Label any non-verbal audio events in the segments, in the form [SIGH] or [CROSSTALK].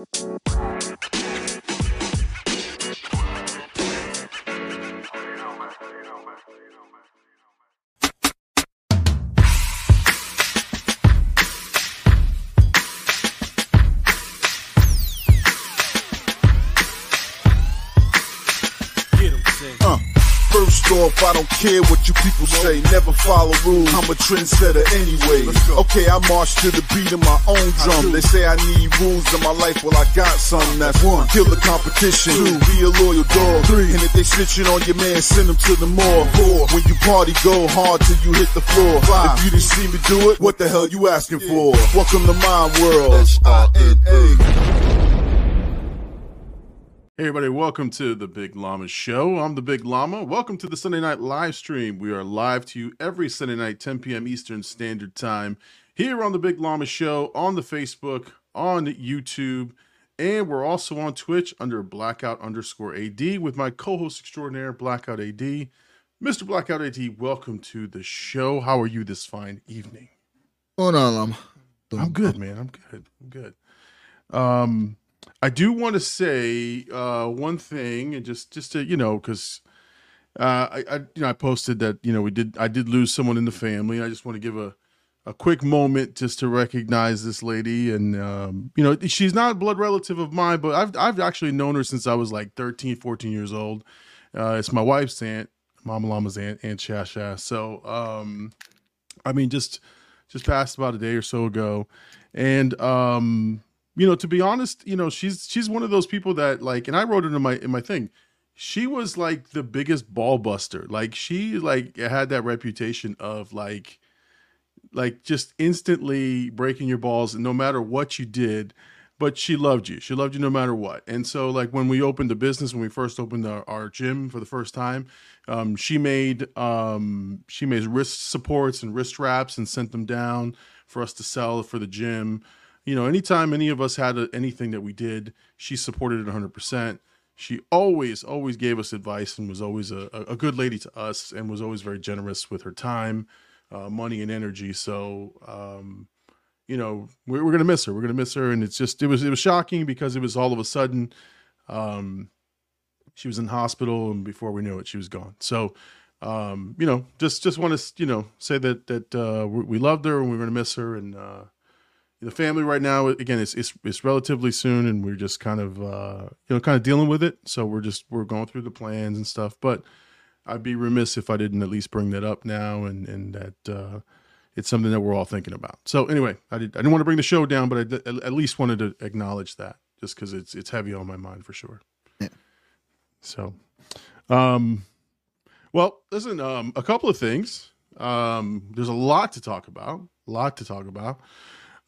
Uh, I don't care what you people say. Never follow rules. I'm a trendsetter anyway. Okay, I march to the beat of my own drum. They say I need rules in my life. Well, I got some. That's one. Kill the competition. Two. Be a loyal dog. Three. And if they snitching on your man, send them to the mall. Four. When you party, go hard till you hit the floor. Five. If you didn't see me do it, what the hell you asking for? Welcome to my world. Hey everybody, welcome to the Big Llama Show. I'm the Big Llama. Welcome to the Sunday night live stream. We are live to you every Sunday night, 10 p.m. Eastern Standard Time, here on the Big Llama Show, on the Facebook, on YouTube, and we're also on Twitch under BLKOUT underscore AD with my co-host extraordinaire, BLKOUT AD. Mr. BLKOUT AD, welcome to the show. How are you this fine evening? Hold on, Llama. I'm good, man. I'm good. I'm good. Um, I do want to say uh, one thing, and just just to you know, because uh, I, I you know I posted that you know we did I did lose someone in the family. I just want to give a a quick moment just to recognize this lady, and um, you know she's not a blood relative of mine, but I've I've actually known her since I was like 13, 14 years old. Uh, it's my wife's aunt, Mama Llama's aunt, Aunt Shasha. So um, I mean, just just passed about a day or so ago, and um you know, to be honest, you know, she's she's one of those people that like, and I wrote it in my in my thing. She was like the biggest ball buster. Like she like had that reputation of like, like just instantly breaking your balls, no matter what you did. But she loved you. She loved you no matter what. And so, like when we opened the business, when we first opened our, our gym for the first time, um, she made um, she made wrist supports and wrist wraps and sent them down for us to sell for the gym you know, anytime any of us had a, anything that we did, she supported it 100%. She always, always gave us advice and was always a, a good lady to us and was always very generous with her time, uh, money, and energy. So, um, you know, we're, we're going to miss her. We're going to miss her. And it's just, it was, it was shocking because it was all of a sudden, um, she was in hospital and before we knew it, she was gone. So, um, you know, just, just want to, you know, say that, that, uh, we, we loved her and we we're going to miss her. And, uh, the family right now again it's, it's it's relatively soon and we're just kind of uh you know kind of dealing with it. So we're just we're going through the plans and stuff but i'd be remiss if i didn't at least bring that up now and and that uh it's something that we're all thinking about. So anyway i did i didn't want to bring the show down but i at least wanted to acknowledge that just because it's it's heavy on my mind for sure. Yeah. so um well listen um a couple of things. Um there's a lot to talk about a lot to talk about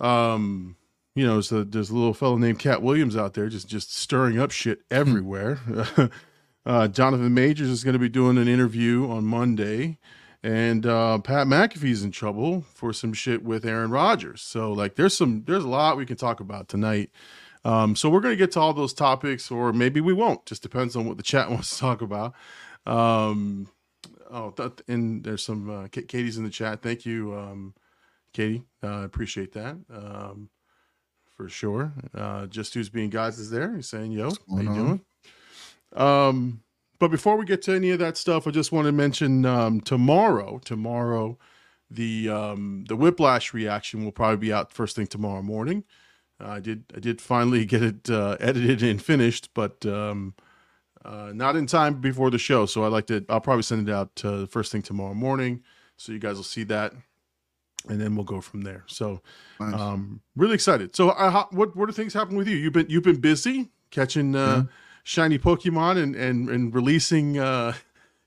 um, you know, so there's a little fellow named Katt Williams out there just just stirring up shit everywhere. [LAUGHS] uh, Jonathan Majors is going to be doing an interview on Monday, and uh, Pat McAfee's in trouble for some shit with Aaron Rodgers. So like, there's some there's a lot we can talk about tonight. Um, so we're going to get to all those topics, or maybe we won't. Just depends on what the chat [LAUGHS] wants to talk about. Um, oh, th- and there's some uh, Katie's in the chat. Thank you. Um, Katie. I uh, appreciate that um, for sure. Uh, Just who's being guys is there. He's saying, "Yo, how you doing?" Um, but before we get to any of that stuff, I just want to mention um, tomorrow. Tomorrow, the um, the Whiplash reaction will probably be out first thing tomorrow morning. Uh, I did I did finally [LAUGHS] get it uh, edited and finished, but um, uh, not in time before the show. So I like to I'll probably send it out uh, first thing tomorrow morning, so you guys will see that and then we'll go from there. So, nice. um, really excited. So, uh, what what are things happening with you? You've been you've been busy catching uh, yeah. shiny Pokemon and and and releasing uh,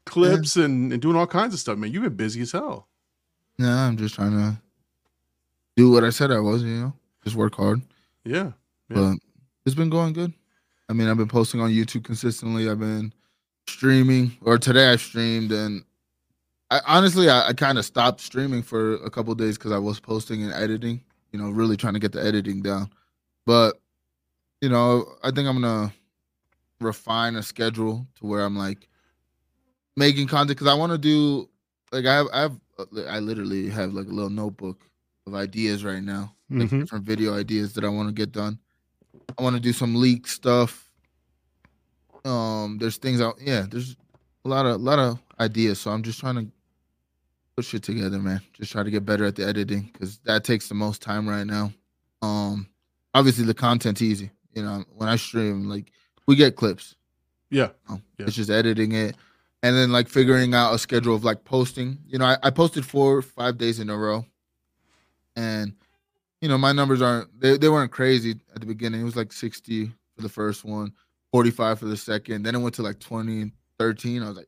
clips yeah. and and doing all kinds of stuff, man. You've been busy as hell. Yeah, I'm just trying to do what I said I was. You know, just work hard. Yeah, yeah. but it's been going good. I mean, I've been posting on YouTube consistently. I've been streaming, or today I streamed, and I honestly I, I kind of stopped streaming for a couple days because I was posting and editing. You know, really trying to get the editing down. But you know, I think I'm gonna refine a schedule to where I'm like making content because I want to do like I have I have I literally have like a little notebook of ideas right now, like mm-hmm. different video ideas that I want to get done. I want to do some leak stuff. Um, there's things out. Yeah, there's a lot of a lot of ideas. So I'm just trying to put shit together, man. Just try to get better at the editing because that takes the most time right now. Um, obviously the content's easy. You know, when I stream, like we get clips. Yeah. Um, Yeah. It's just editing it, and then like figuring out a schedule of like posting. You know, I, I posted four, five days in a row, and you know my numbers aren't they, they weren't crazy at the beginning. It was like sixty for the first one, forty five for the second. Then it went to like 20 and 13. I was like,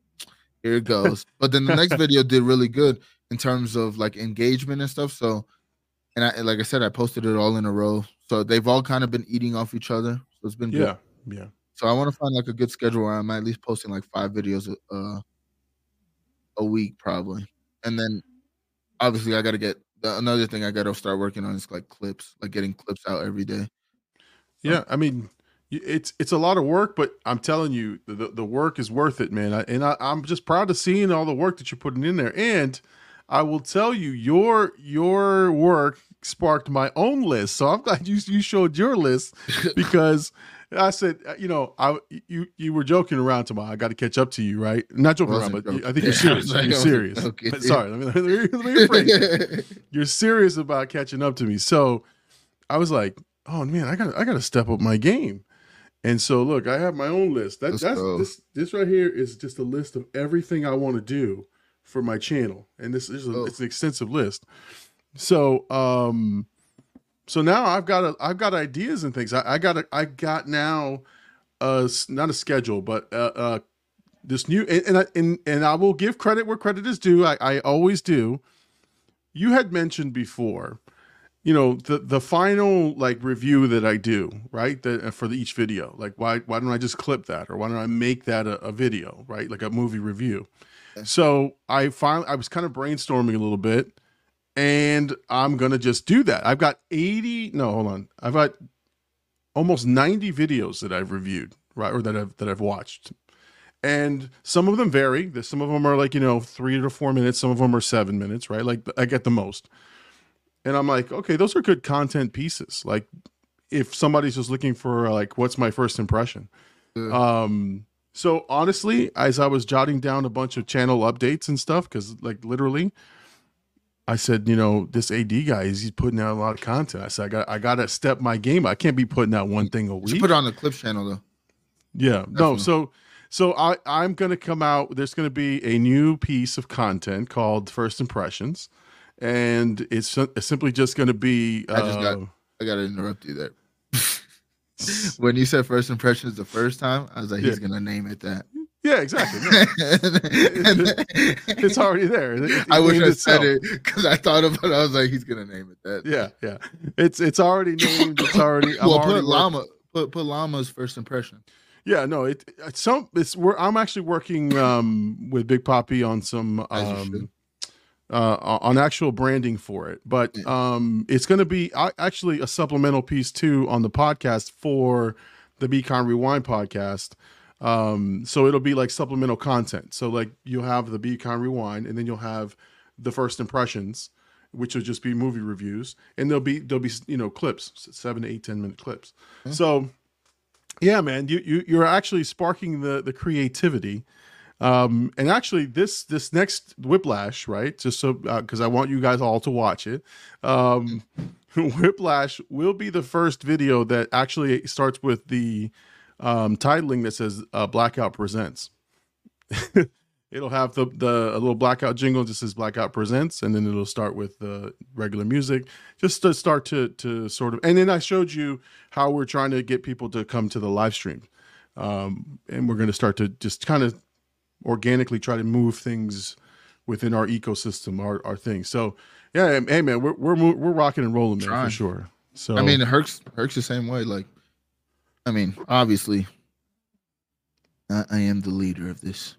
here it goes. but then the next [LAUGHS] video did really good in terms of like engagement and stuff. So, and I like I said, I posted it all in a row. So they've all kind of been eating off each other. So it's been good. Yeah. Yeah. So I want to find like a good schedule where I'm at least posting like five videos a, uh, a week probably, and then obviously I got to get the, another thing I got to start working on is like clips, like getting clips out every day. Yeah, I mean, it's it's a lot of work, but I'm telling you, the the work is worth it, man. I, and I, I'm just proud of seeing all the work that you're putting in there. And I will tell you, your your work sparked my own list. So I'm [LAUGHS] glad you you showed your list [LAUGHS] because I said, uh, you know, I you you were joking around tomorrow. I got to catch up to you, right? Not joking around, but you- I think you're [LAUGHS] serious. you're serious. joking. But Sorry, let me, let me, let me rephrase you're serious about catching up to me. So I was like, oh man, I got I got to step up my game. And so look, I have my own list. That, Let's that's go. this this right here is just a list of everything I want to do for my channel, and this is a, Oh. it's an extensive list. So um, so now I've got a I've got ideas and things. I, I got a I got now uh not a schedule, but uh, uh this new and and I, and, and I will give credit where credit is due. I, I always do. You had mentioned before, you know, the the final like review that I do, right? That uh, for the, each video. Like why why don't I just clip that or why don't I make that a, a video, right? Like a movie review. So I finally I was kind of brainstorming a little bit and I'm gonna just do that. I've got 80, no, hold on. I've got almost 90 videos that I've reviewed, right? Or that I've that I've watched and some of them vary. Some of them are like you know three to four minutes. Some of them are seven minutes, right? Like I get the most. And I'm like, okay, those are good content pieces. Like if somebody's just looking for like, what's my first impression? Yeah. Um. So honestly, as I was jotting down a bunch of channel updates and stuff, because like literally, I said, you know, this AD guy is he's putting out a lot of content. I said, I got I got to step my game. I can't be putting out one thing a week. put it on the clips channel though. Yeah. No, so so I I'm going to come out there's going to be a new piece of content called First Impressions and it's, it's simply just going to be I just got- uh, I gotta interrupt you there. [LAUGHS] when you said first impressions the first time, I was like, he's Yeah. gonna name it that. Yeah, exactly. It's already there. It- it I wish I itself. said it because I thought about it. I was like, he's gonna name it that. Yeah, yeah. It's it's already named. It's already I'm well, already put llama. Put put llama's first impression. Yeah, no, it it's some it's we're I'm actually working um with Big Poppy on some um. Uh on actual branding for it. But um it's going to be actually a supplemental piece too on the podcast for the Beacon Rewind podcast. Um so it'll be like supplemental content. So like you'll have the Beacon Rewind and then you'll have the first impressions which will just be movie reviews and there'll be there'll be you know clips 7 to 8 10 minute clips. Yeah. So yeah, man, you you you're actually sparking the the creativity. Um, and actually, this this next Whiplash, right? Just so because I want you guys all to watch it. Um, [LAUGHS] Whiplash will be the first video that actually starts with the um, titling that says uh, "Blackout Presents." [LAUGHS] it'll have the the a little blackout jingle that says "Blackout Presents," and then it'll start with the regular music, just to start to to sort of. And then I showed you how we're trying to get people to come to the live stream, um, and we're going to start to just kind of organically try to move things within our ecosystem, our our thing. So yeah, hey man, we're we're we're rocking and rolling, man, Trying. for sure. So I mean, Herc's Herc's the same way. Like, I mean, obviously, I, I am the leader of this,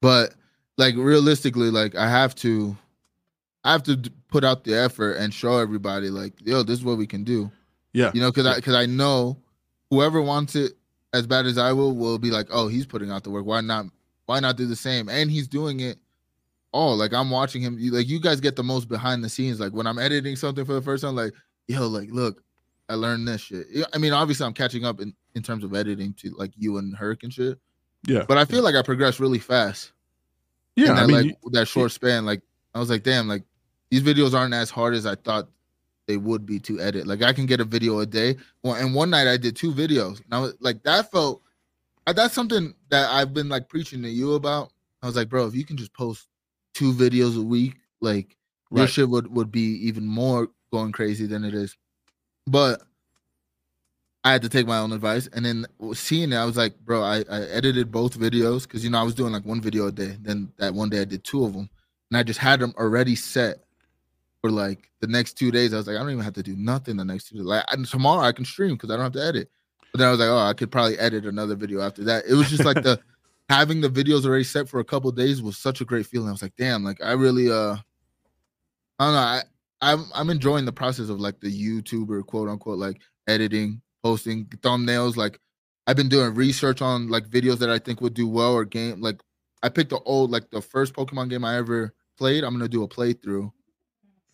but like realistically, like I have to, I have to put out the effort and show everybody, like, yo, this is what we can do. yeah, You know, because I because I know whoever wants it as bad as I will will be like, oh, he's putting out the work. Why not? Why not do the same? And he's doing it all. Like I'm watching him. Like you guys get the most behind the scenes. Like when I'm editing something for the first time, like yo, like look, I learned this shit. I mean, obviously, I'm catching up in in terms of editing to like you and Herc and shit. Yeah. But I feel like I progressed really fast. Yeah. that, I mean, like you- that short span. Like I was like, damn, like these videos aren't as hard as I thought they would be to edit. Like I can get a video a day. Well, and one night I did two videos, and I was like, that felt. That's something that I've been like preaching to you about. I was like, bro, if you can just post two videos a week, like your shit would would be even more going crazy than it is. But I had to take my own advice, and then seeing it, I was like, bro, I, I edited both videos because you know I was doing like one video a day. Then that one day I did two of them, and I just had them already set for like the next two days. I was like, I don't even have to do nothing the next two days. Like and tomorrow I can stream because I don't have to edit. But then I was like, oh, I could probably edit another video after that. It was just like the [LAUGHS] having the videos already set for a couple days was such a great feeling. I was like, damn, like I really uh I don't know. I I'm I'm enjoying the process of like the YouTuber quote unquote like editing, posting thumbnails. Like I've been doing research on like videos that I think would do well or game. Like I picked the old like the first Pokemon game I ever played. I'm gonna do a playthrough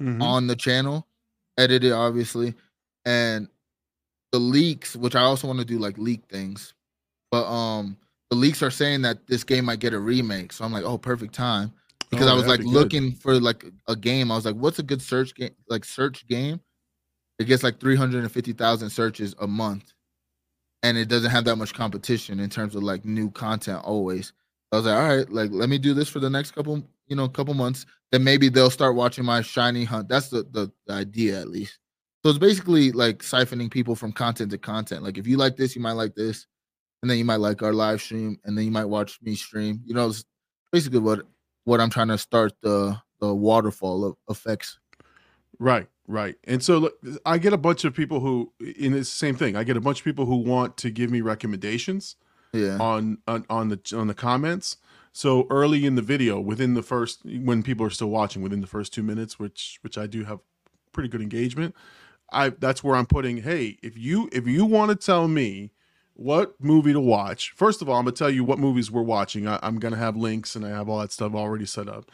Mhm. on the channel, edited obviously, and the leaks, which I also want to do like leak things, but um the leaks are saying that this game might get a remake. So I'm like, oh, perfect time because Oh, I was like be looking for like a game. I was like, what's a good search game? Like search game, it gets like three hundred and fifty thousand searches a month, and it doesn't have that much competition in terms of like new content always. I was like, all right, like let me do this for the next couple, you know, couple months. Then maybe they'll start watching my shiny hunt. That's the the, the idea at least. So it's basically like siphoning people from content to content. Like if you like this, you might like this, and then you might like our live stream, and then you might watch me stream. You know, it's basically what what I'm trying to start the the waterfall of effects. Right, right. And so look, I get a bunch of people who, in the same thing, I get a bunch of people who want to give me recommendations Yeah. on on, on the on the comments. So early in the video, within the first, when people are still watching, within the first two minutes, which which I do have pretty good engagement, I that's where I'm putting. Hey, if you if you want to tell me what movie to watch, first of all, I'm gonna tell you what movies we're watching. I, I'm gonna have links and I have all that stuff already set up.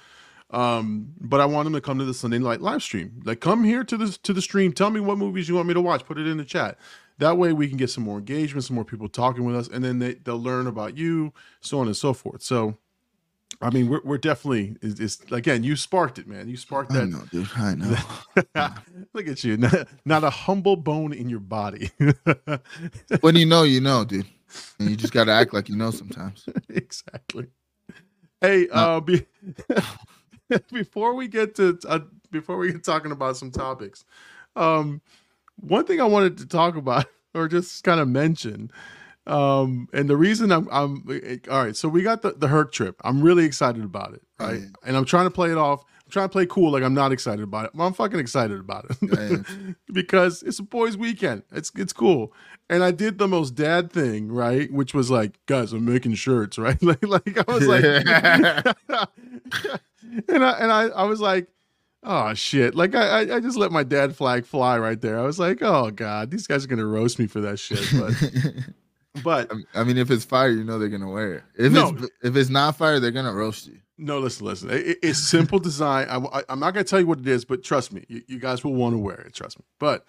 Um, but I want them to come to the Sunday night live stream. Like, come here to the to the stream. Tell me what movies you want me to watch. Put it in the chat. That way, we can get some more engagement, some more people talking with us, and then they they'll learn about you, so on and so forth. So, I mean, we're we're definitely is it's again. You sparked it, man. You sparked I that. know, dude. I [LAUGHS] know. [LAUGHS] Look at you. Not, not a humble bone in your body. [LAUGHS] when you know, you know, dude. And you just gotta act like you know sometimes. exactly. Hey, Uh, uh, be, before we get to uh, before we get talking about some topics, um, one thing I wanted to talk about or just kind of mention, um, and the reason I'm, I'm all right. So we got the the Herc trip. I'm really excited about it, right? And I'm trying to play it off. I'm trying to play cool, like I'm not excited about it. Well, I'm fucking excited about it [LAUGHS] because it's a boys' weekend. It's it's cool. And I did the most dad thing, right? Which was like, guys, I'm making shirts, [LAUGHS] right? [LAUGHS] like, like I was like, and I and I, I was like, oh shit! Like I, I I just let my dad flag fly right there. I was like, oh god, these guys are gonna roast me for that shit. But but I mean, if it's fire, you know they're gonna wear it. If No. it's if it's not fire, they're gonna roast you. no, listen, listen. It, it's simple design. I, am not gonna tell you what it is, but trust me, you, you guys will want to wear it. Trust me. But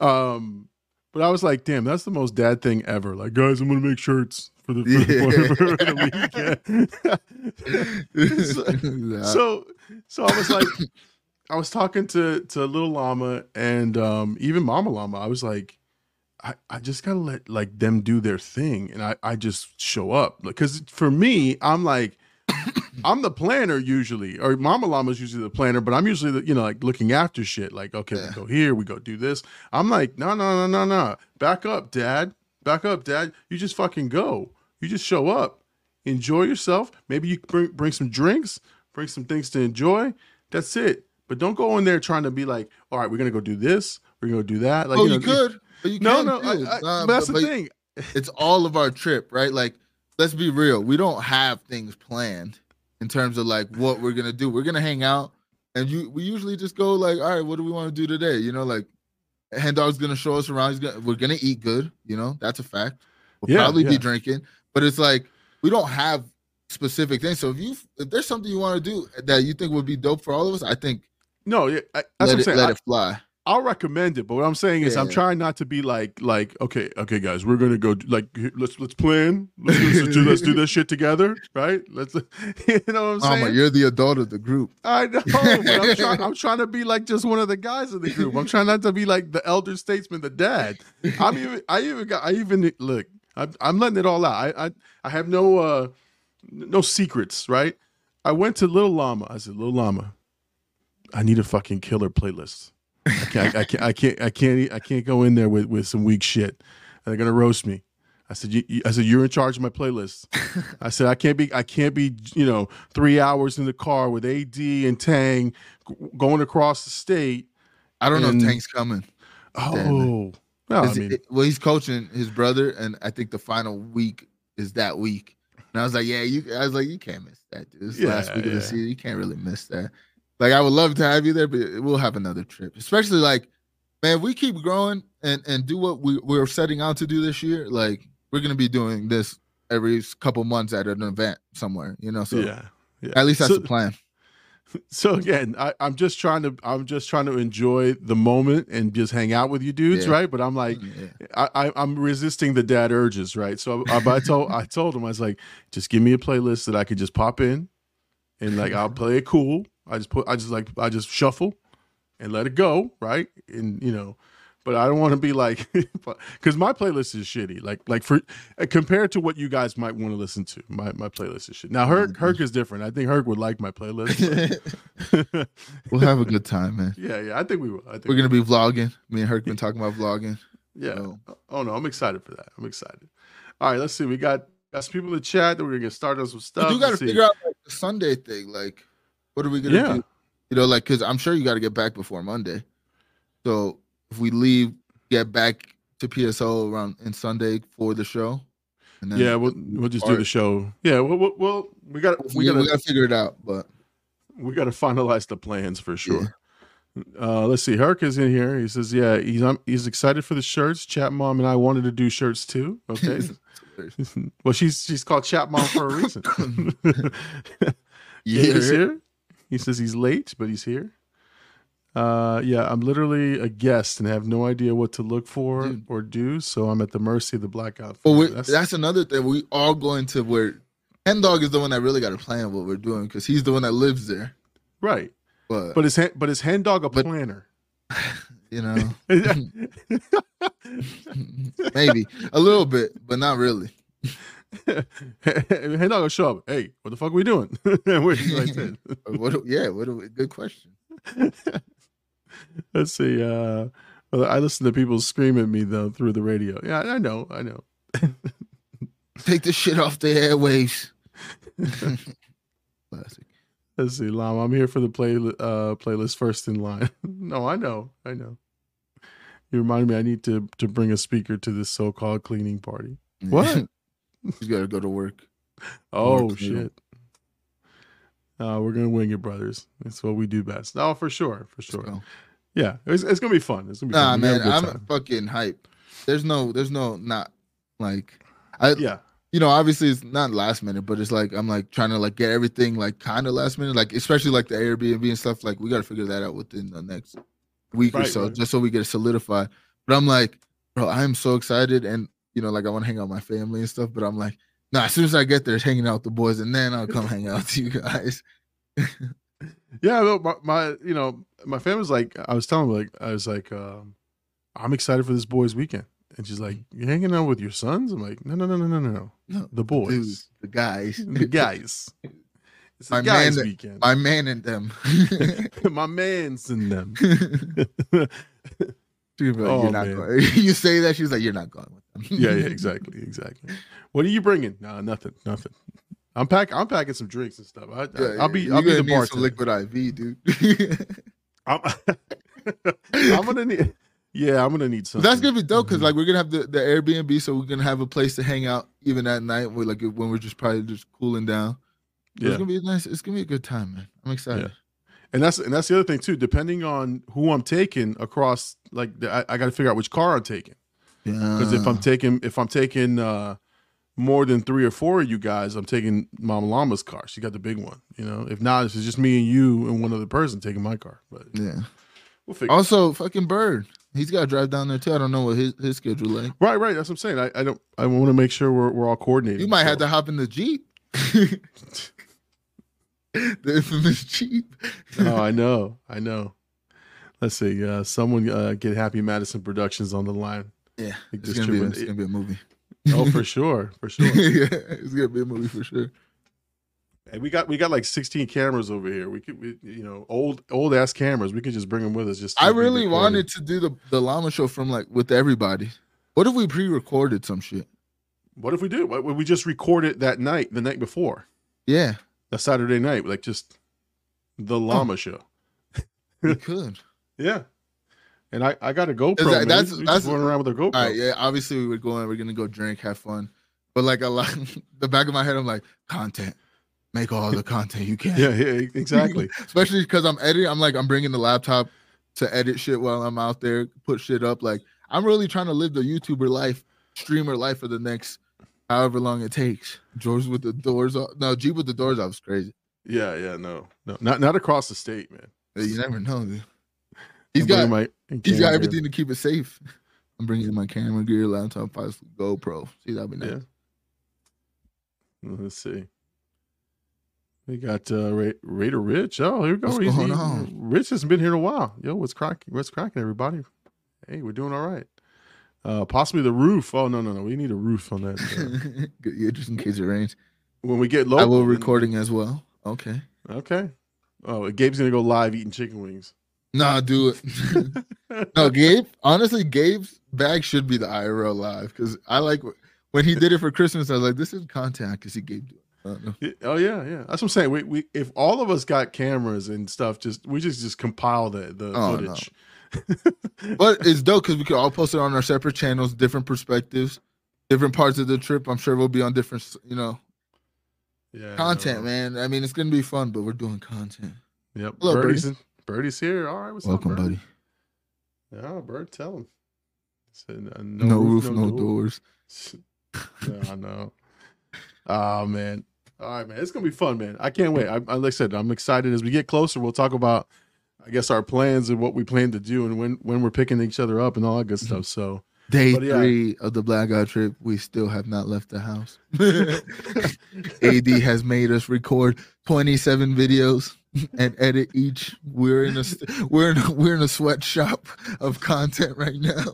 um, but I was like, damn, that's the most dad thing ever. Like, guys, I'm gonna make shirts for the, for, for the weekend. [LAUGHS] [LAUGHS] so, so so I was like I was talking to to little llama and um even mama llama. I was like I, I just gotta let like them do their thing and I, I just show up. Because for me I'm like [COUGHS] I'm the planner usually or mama llama's usually the planner but I'm usually the you know like looking after shit. Like okay Yeah. we go here we go do this. I'm like no no no no no. Back up dad. Back up dad. You just fucking go. You just show up. Enjoy yourself. Maybe you bring bring some drinks bring some things to enjoy. That's it. But don't go in there trying to be like all right we're gonna go do this. We're gonna go do that. Like oh, know, you could. But you no no I. I- Nah, but that's but- the thing It's all of our trip, right? Like, let's be real. We don't have things planned in terms of like what we're gonna do. We're gonna hang out, and you we usually just go like, all right, what do we want to do today? You know, like, Hand Dog's gonna show us around. He's gonna we're gonna eat good. You know, that's a fact. We'll Yeah, probably yeah. be drinking, but it's like we don't have specific things. So if you if there's something you want to do that you think would be dope for all of us, I think no yeah, I, that's let what I'm it saying let I- it fly. I'll recommend it, but what I'm saying is I'm trying not to be like like okay, okay, guys, we're gonna go like let's let's plan, let's, let's do let's do this shit together, right? Let's [LAUGHS] you know what I'm saying Mama, you're the adult of the group. I know, but I'm [LAUGHS] trying I'm trying to be like just one of the guys in the group. I'm trying not to be like the elder statesman, the dad. I'm even I even got I even look. I'm, I'm letting it all out. I, I I have no uh no secrets, right? I went to Little Llama. I said, Little Llama, I need a fucking killer playlist. I can't, I can't, I can't, I can't, I can't go in there with, with some weak shit. They're gonna roast me. I said, you, you- I said, you're in charge of my playlist. [LAUGHS] I said, I can't be, I can't be, you know, three hours in the car with AD and Tank going across the state. I don't know And- if Tank's coming. Oh, well, I mean, it- well, he's coaching his brother, and I think the final week is that week. And I was like, yeah, you. I was like, you can't miss that, dude. It's last Yeah, week of the season. You can't really miss that. Like, I would love to have you there, but we'll have another trip. Especially like, man, if we keep growing and and do what we we're setting out to do this year. Like, we're gonna be doing this every couple months at an event somewhere. You know, so yeah, yeah. at least that's So- the plan. [LAUGHS] So again, I, I'm just trying to I'm just trying to enjoy the moment and just hang out with you dudes, Yeah. right? But I'm like, Yeah. I, I I'm resisting the dad urges, right? So I, I told I told him I was like, just give me a playlist that I could just pop in, and like I'll play it cool. I just put I just like I just shuffle, and let it go, right? And you know, but I don't want to be like [LAUGHS] because my playlist is shitty. Like like for uh, compared to what you guys might want to listen to, my my playlist is shit. Now Herc Herc is different. I think Herc would like my playlist. [LAUGHS] we'll have a good time, man. yeah, yeah, I think we will. I think We're gonna be vlogging. Me and Herc been [LAUGHS] talking about vlogging. Yeah. So- Oh no, I'm excited for that. I'm excited. All right, let's see. We got got some people in the chat that we're gonna get started on some stuff. you got to figure out like the Sunday thing. Like, what are we gonna Yeah. do? You know, like because I'm sure you got to get back before Monday. So if we leave, get back to PSO around in Sunday for the show, and then Yeah, we'll we'll just do the show. Yeah, well, well, well we got we, got to figure it out. But we got to finalize the plans for sure. Uh, let's see. Herc is in here. He says, "Yeah, he's um, he's excited for the shirts. Chat mom and I wanted to do shirts too. Okay. [LAUGHS] [LAUGHS] well, she's she's called Chat mom for a reason. [LAUGHS] yeah, here. He says he's late, but he's here. Uh, yeah, I'm literally a guest and have no idea what to look for Dude. or do, so I'm at the mercy of the blackout. Well, we, That's- that's, another thing. We all going to where Hen Dog is the one that really got to plan what we're doing because he's the one that lives there. right. But, But is but is hen dog a But- planner? [LAUGHS] you know, [LAUGHS] [LAUGHS] maybe a little bit, but not really. [LAUGHS] hen dog show up. Hey, what the fuck are we doing? [LAUGHS] What? [LAUGHS] Yeah, what? we- Good question. Let's see. Uh, I listen to people scream at me though through the radio. Yeah, I know. I know. Take the shit off the airwaves. Classic. Let's see, Llama. I'm here for the play uh playlist first in line. no, I know, I know. You reminded me I need to to bring a speaker to this so-called cleaning party. What? He's got to go to work. Oh cleaning. shit. Uh, we're gonna wing it, brothers. That's what we do best. Oh, for sure, for sure. So, Yeah, it's, it's gonna be fun. It's gonna be nah, fun. Man, I'm time. fucking hype. There's no, there's no, not like, I, Yeah, you know, obviously it's not last minute, but it's like I'm like trying to like get everything like kind of last minute, like especially like the Airbnb and stuff. Like we got to figure that out within the next week or so, right. just so we get it solidified. But I'm like, bro, I'm so excited, and you know, like I want to hang out with my family and stuff. But I'm like, nah, as soon as I get there, it's hanging out with the boys, and then I'll come hang out with you guys. [LAUGHS] yeah. no, My, my, you know, my family's like, I was telling them, like, I was like, um, I'm excited for this boys' weekend, and she's like, "You're hanging out with your sons?" I'm like, "No, no, no, no, no, no, no. No, The boys, Dude, the guys, [LAUGHS] the guys. It's My guys' man- weekend. my man and them. [LAUGHS] my man's in them. She's like, Oh, you're not man. going. you say that, she's like, you're not going. Yeah, yeah, [LAUGHS] exactly, exactly. What are you bringing? No, nothing, nothing. I'm pack. I'm packing some drinks and stuff. I, Yeah, I'll be. you're I'll be the need some liquid IV, dude. [LAUGHS] I'm, [LAUGHS] I'm gonna need. Yeah, I'm gonna need something. that's gonna be dope because Mhm. like we're gonna have the, the Airbnb, so we're gonna have a place to hang out even at night. Where like when we're just probably just cooling down. Yeah. It's gonna be nice. It's gonna be a good time, man. I'm excited. and that's and that's the other thing too. Depending on who I'm taking across, like the, I, I got to figure out which car I'm taking. Yeah. Because if I'm taking if I'm taking uh more than three or four of you guys, I'm taking Mama Llama's car. She got the big one. You know, if not, it's just me and you and one other person taking my car. But yeah, We'll figure. Also, fucking Bird. He's got to drive down there too. I don't know what his, his schedule like. Right, right. That's what I'm saying. I, I don't. I want to make sure we're we're all coordinated. You might so- have to hop in the Jeep. [LAUGHS] the infamous [LAUGHS] Jeep. oh, I know. I know. Let's see. Uh, someone uh, get Happy Madison Productions on the line. Yeah, Like it's gonna, be, it's gonna be a movie. Oh, for sure, for sure. [LAUGHS] yeah, it's gonna be a movie for sure. And we got we got like 16 cameras over here. We could, we, you know, old old ass cameras. We could just bring them with us. Just I really wanted to do the the llama show from like with everybody. What if we pre-recorded some shit? What if we do? What, we just record it that night, the night before, Yeah, the Saturday night, like just the oh. llama show. we [LAUGHS] could. Yeah. And I, I got a GoPro. that- that's- we that's- running around with a GoPro. Right, yeah. Obviously, we were going. We're gonna go drink, have fun. But like a lot, [LAUGHS] the back of my head, I'm like, content. Make all the content you can. [LAUGHS] yeah, yeah, exactly. [LAUGHS] Especially because I'm editing. I'm like, I'm bringing the laptop to edit shit while I'm out there, put shit up. Like, I'm really trying to live the YouTuber life, streamer life for the next however long it takes. George with the doors off. No, Jeep with the doors off is crazy. yeah, yeah, no, no, not not across the state, man. You never know. Dude. He's got my he's got everything to keep it safe. I'm bringing my camera gear, laptop, possibly GoPro. See, that'd be nice. Yeah. Let's see. We got uh Ra- Raider Rich. Oh, here we go. What's He's- going he- on? Rich hasn't been here in a while. Yo, what's cracking? What's cracking, everybody? Hey, we're doing all right. Uh possibly the roof. Oh no, no, no. We need a roof on that. uh, [LAUGHS] yeah, just in case it rains. when we get low. I will recording as well. Okay. Okay. Oh, Gabe's gonna go live eating chicken wings. Nah, do it. [LAUGHS] no, Gabe. Honestly, Gabe's bag should be the IRL live because I like when he did it for Christmas. I was like, this is content. I can see Gabe do it. I don't know. Yeah, Oh yeah, yeah. That's what I'm saying. We, we if all of us got cameras and stuff, just we just just compile the the Oh, no. footage. [LAUGHS] But it's dope because we could all post it on our separate channels, different perspectives, different parts of the trip. I'm sure we'll be on different, you know, yeah, content, no. man. I mean, it's gonna be fun, but we're doing content. Yep. Hello, Birdie's, Birdie. Birdie's here. All right, what's Welcome, up, buddy. buddy? Yeah, Bird, tell him. Said, uh, No, roof, no, doors. [LAUGHS] yeah, I know. Oh man. All right, man. It's gonna be fun, man. I can't wait. I, I like I said, I'm excited. As we get closer, we'll talk about, I guess, our plans and what we plan to do, and when when we're picking each other up and all that good stuff. So Day yeah. three of the blackout trip, we still have not left the house. [LAUGHS] AD has made us record 27 videos and edit each. We're in a we're in a, we're in a sweatshop of content right now.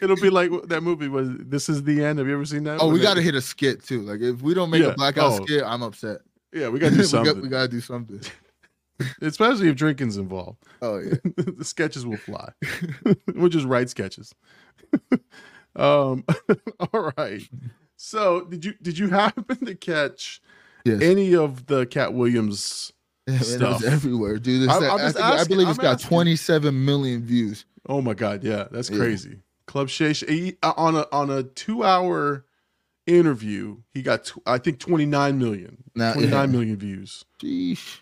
it'll be like that movie was. This is the end. Have you ever seen that? Oh, we got to hit a skit too. Like if we don't make Yeah. a blackout Oh. skit, I'm upset. Yeah, we [LAUGHS] got to do something. we got to do something. Especially if drinking's involved. Oh yeah. [LAUGHS] the sketches will fly. we'll just write sketches. [LAUGHS] um [LAUGHS] all right. So did you did you [LAUGHS] happen to catch Yes. any of the Katt Williams? Yeah, man, it stuff. was everywhere, dude. I'm- that- I, think- I believe it's I'm got asking. 27 million views. Oh my god, yeah, that's Yeah. crazy. Club Shay uh, on a on a 2-hour interview, he got tw- I think 29 million. Now, Twenty nine yeah. million views. Sheesh.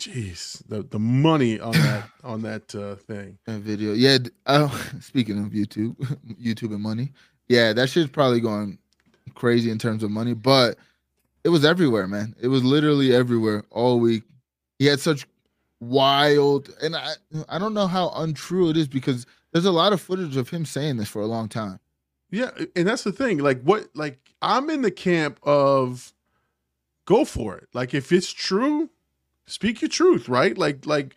Jeez, the the money on that [COUGHS] on that uh, thing. That video. Yeah. Oh, [LAUGHS] speaking of YouTube, [LAUGHS] YouTube and money. Yeah, that shit's probably going crazy in terms of money, but it was everywhere, man. It was literally everywhere all week. He had such wild, and I I don't know how untrue it is because there's a lot of footage of him saying this for a long time. Yeah, and that's the thing. Like what like I'm in the camp of go for it. Like if it's true, speak your truth, right? Like like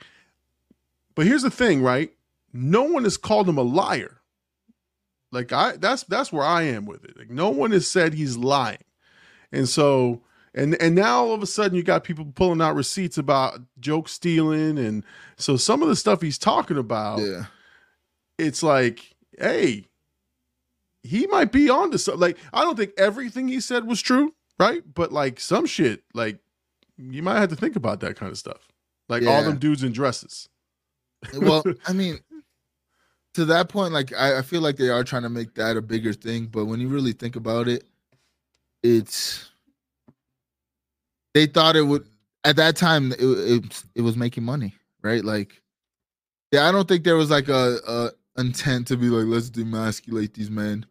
but here's the thing, right? No one has called him a liar. Like I that's that's where I am with it. Like no one has said he's lying. And so and and now all of a sudden you got people pulling out receipts about joke stealing and so some of the stuff he's talking about Yeah. it's like, hey, he might be on to something. Like, I don't think everything he said was true, right? But like some shit, like you might have to think about that kind of stuff. Like all them dudes in dresses. well, [LAUGHS] I mean, to that point, like I, I feel like they are trying to make that a bigger thing, but when you really think about it, it's they thought it would at that time it it, it was making money, right? Like, yeah, I don't think there was like a, a intent to be like let's demasculate these men,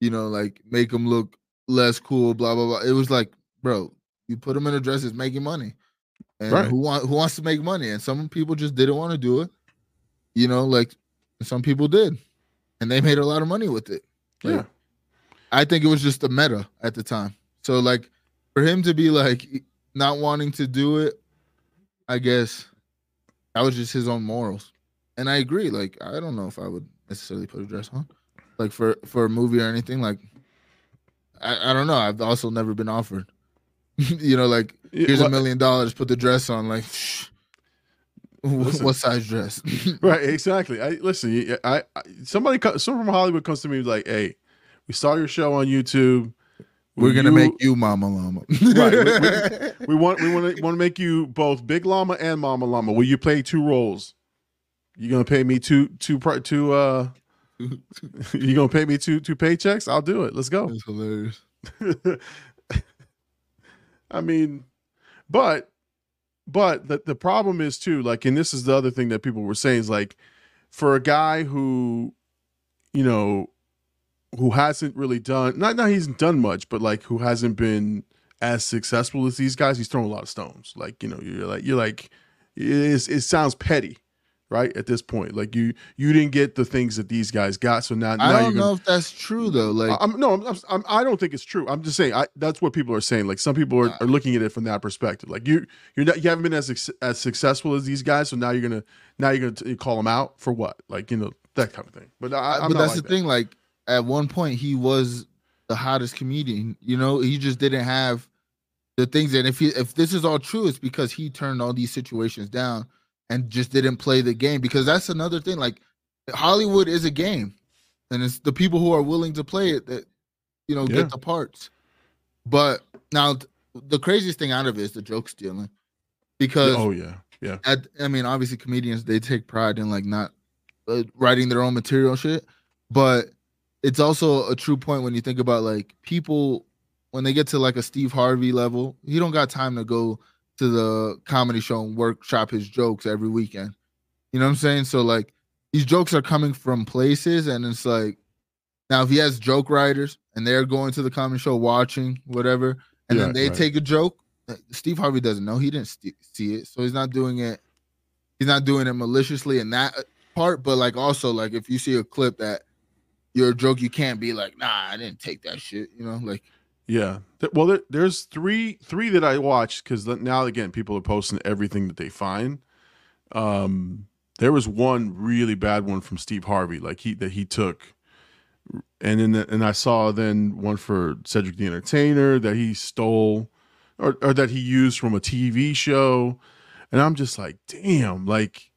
you know, like make them look less cool, blah blah blah. It was like, bro, you put them in a dress, it's making money. And Right. who want who wants to make money? And some people just didn't want to do it You know, like some people did, and they made a lot of money with it. Like, Yeah. I think it was just the meta at the time. So like for him to be like not wanting to do it, I guess that was just his own morals. And I agree. Like I don't know if I would necessarily put a dress on, like for for a movie or anything. Like I, I don't know. I've also never been offered. [LAUGHS] you know, like here's a million dollars, put the dress on. Like. [LAUGHS] Listen. what size dress? [LAUGHS] Right, exactly. I listen. I, I somebody, someone from Hollywood comes to me like, "Hey, we saw your show on YouTube. We're gonna you- make you Mama Llama. Right, We want we want to want to make you both Big Llama and Mama Llama. Will you play two roles? You gonna pay me two two two uh? you gonna pay me two two paychecks? I'll do it. Let's go. That's hilarious. I mean, but but the the problem is too like, and this is the other thing that people were saying is like, for a guy who, you know, who hasn't really done not not he's done much, but like who hasn't been as successful as these guys, he's thrown a lot of stones. Like you know, you're like you're like, it, it sounds petty. Right at this point, like you, you didn't get the things that these guys got, so now, now I don't gonna, know if that's true though. Like, I'm no, I'm, I'm, I don't think it's true. I'm just saying I, that's what people are saying. Like some people are, are looking at it from that perspective. Like you, you're not, you haven't been as as successful as these guys, so now you're gonna now you're gonna t- call them out for what? Like you know that kind of thing. But I, I'm but that's like the that. thing. Like, at one point, he was the hottest comedian. You know, he just didn't have the things. And if he, if this is all true, it's because he turned all these situations down and just didn't play the game. Because that's another thing. Like, Hollywood is a game, and it's the people who are willing to play it that you know Yeah. get the parts. But now, the craziest thing out of it is the joke stealing, because Oh yeah, yeah, at, I mean, obviously, comedians they take pride in like not uh, writing their own material shit, but it's also a true point when you think about like people when they get to like a Steve Harvey level, he don't got time to go to the comedy show and workshop his jokes every weekend. You know what I'm saying? So like these jokes are coming from places, and it's like now if he has joke writers and they're going to the comedy show watching whatever, and Yeah, then they right. take a joke, uh, Steve Harvey doesn't know he didn't st- see it, so he's not doing it. He's not doing it maliciously in that uh, part, but like also like if you see a clip that your joke, you can't be like, nah, I didn't take that shit. You know, like yeah. Well, there, there's three three that I watched because now again people are posting everything that they find. Um, there was one really bad one from Steve Harvey, like he that he took, and then the, and I saw then one for Cedric the Entertainer that he stole, or or that he used from a TV show, and I'm just like, damn, like,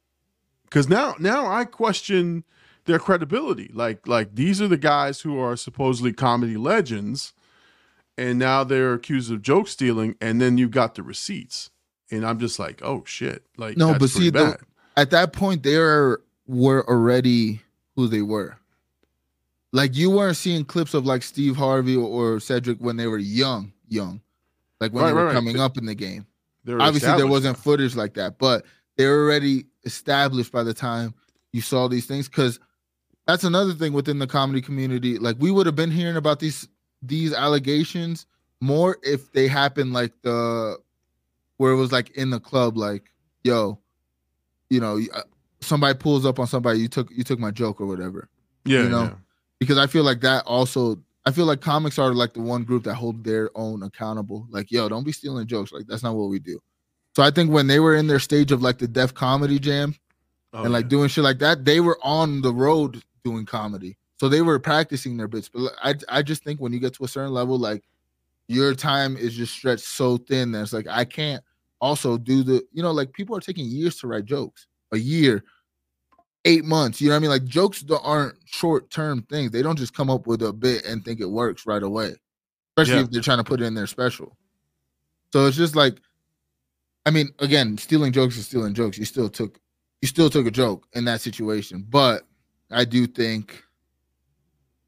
because now now I question their credibility. Like like these are the guys who are supposedly comedy legends, and now they're accused of joke stealing, and then you got the receipts, and I'm just like, oh shit, like No, but see, the- at that point they are, were already who they were. Like you weren't seeing clips of like Steve Harvey or, Cedric when they were young, young, like when Right, they were right, right. coming up in the game. Obviously, there wasn't footage like that, but they're already established by the time you saw these things. Because that's another thing within the comedy community. Like we would have been hearing about these these allegations more if they happen like the where it was like in the club, like yo, you know, uh, somebody pulls up on somebody, you took you took my joke or whatever. Yeah, you know, yeah. Because I feel like that also. I feel like comics are like the one group that hold their own accountable. Like, yo, don't be stealing jokes. Like, that's not what we do. So I think when they were in their stage of like the Def Comedy Jam Oh, and like yeah. doing shit like that, they were on the road doing comedy. So they were practicing their bits. But I I just think when you get to a certain level, like your time is just stretched so thin that it's like I can't also do the you know like people are taking years to write jokes, a year, eight months. You know what I mean? Like jokes don't- aren't short term things. They don't just come up with a bit and think it works right away, especially Yeah. if they're trying to put it in their special. So it's just like, I mean, again, stealing jokes is stealing jokes. You still took, you still took a joke in that situation, but I do think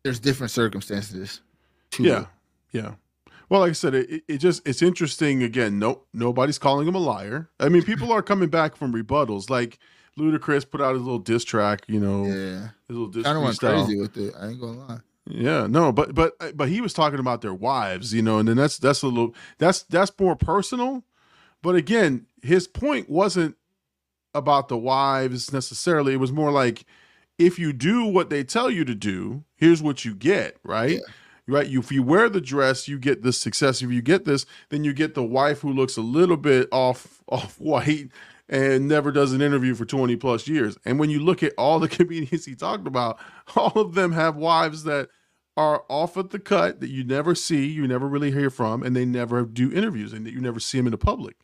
there's different circumstances. To yeah, it. yeah. Well, like I said, it, it- just it's interesting. Again, no nobody's calling him a liar. I mean, people are coming back from rebuttals. Like Ludacris put out his little diss track. You know, yeah. his little diss of went freestyle. crazy with it. I ain't gonna lie. Yeah, no, but but but he was talking about their wives, you know, and then that's that's a little that's that's more personal. But again, his point wasn't about the wives necessarily. It was more like if you do what they tell you to do, here's what you get, right? Yeah. Right. You, if you wear the dress, you get this success. If you get this, then you get the wife who looks a little bit off [LAUGHS] off white and never does an interview for 20 plus years. And when you look at all the [LAUGHS] comedians he talked about, [LAUGHS] all of them have wives that are off at the cut that you never see, you never really hear from, and they never do interviews and that you never see them in the public,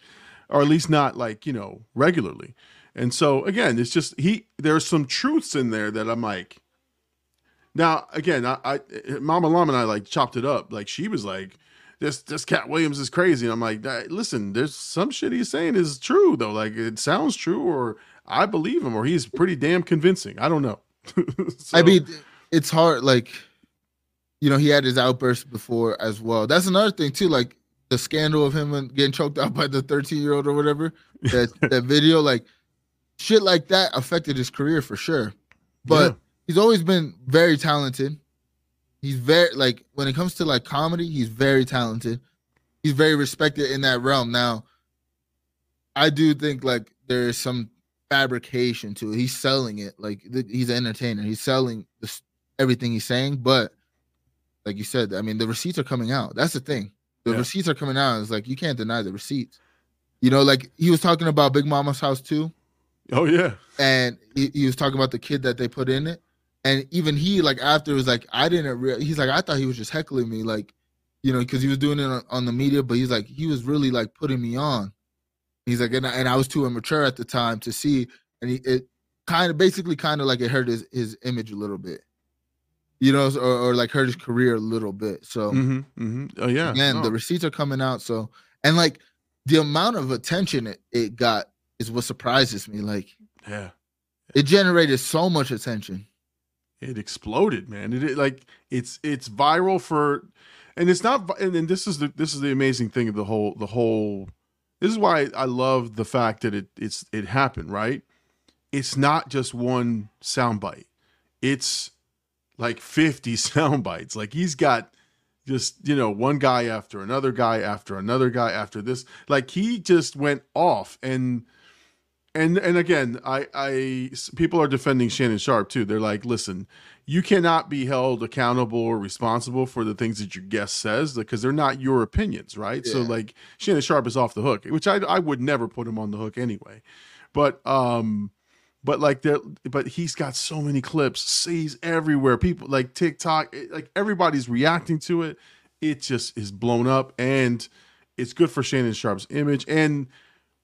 or at least not like, you know, regularly. And so again, it's just he there's some truths in there that I'm like, now again, I, I Mama Llama and I like chopped it up. Like she was like, this this Katt Williams is crazy. And I'm like, listen, there's some shit he's saying is true though. Like it sounds true, or I believe him, or he's pretty damn convincing. I don't know. [LAUGHS] so, I mean, it's hard. Like, you know, he had his outbursts before as well. That's another thing too. Like the scandal of him getting choked out by the 13 year old or whatever. That [LAUGHS] that video, like shit like that affected his career for sure. But yeah. He's always been very talented. He's very like when it comes to like comedy, he's very talented. He's very respected in that realm. Now, I do think like there is some fabrication to it. He's selling it like th- he's an entertainer. He's selling this, everything he's saying, but like you said, I mean, the receipts are coming out. That's the thing. The yeah. receipts are coming out. It's like you can't deny the receipts. You know, like he was talking about Big Momma's house too. Oh yeah. And he, he, was talking about the kid that they put in it, and even he like after was like I didn't. Re-. He's like I thought he was just heckling me, like you know, because he was doing it on, on, the media, but he's like he was really like putting me on. He's like, and I, and I was too immature at the time to see, and he it kind of basically kind of like it hurt his his image a little bit. You know, or, or like hurt his career a little bit. So, mm-hmm, mm-hmm. oh yeah, again, the receipts are coming out. So, and like the amount of attention it, it got is what surprises me. Like, yeah, it generated so much attention. It exploded, man. It, it like it's it's viral for, and it's not. And, this is the this is the amazing thing of the whole the whole. This is why I love the fact that it it's it happened right. It's not just one soundbite. It's like 50 [LAUGHS] sound bites. Like he's got just you know one guy after another guy after another guy after this like he just went off and and and again, I I people are defending Shannon Sharpe too. They're like, listen, you cannot be held accountable or responsible for the things that your guest says because they're not your opinions, right? Yeah. So like Shannon Sharpe is off the hook, which I I would never put him on the hook anyway. But um but like there but he's got so many clips, sees everywhere. People like TikTok, like everybody's reacting to it. It just is blown up and it's good for Shannon Sharpe's image and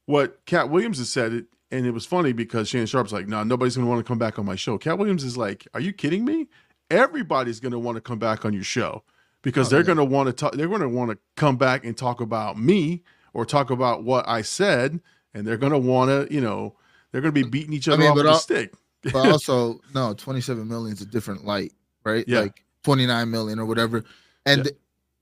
what Katt Williams has said, and it was funny because Shannon Sharpe's like, no, nah, nobody's gonna want to come back on my show. Katt Williams is like, are you kidding me? Everybody's gonna want to come back on your show because oh, they're yeah. gonna want to talk. They're gonna want to come back and talk about me or talk about what I said, and they're gonna want to, you know, they're gonna be beating each other I mean, off with a stick. but [LAUGHS] also, no, twenty seven million is a different light, right? Yeah. Like twenty nine million or whatever. And yeah.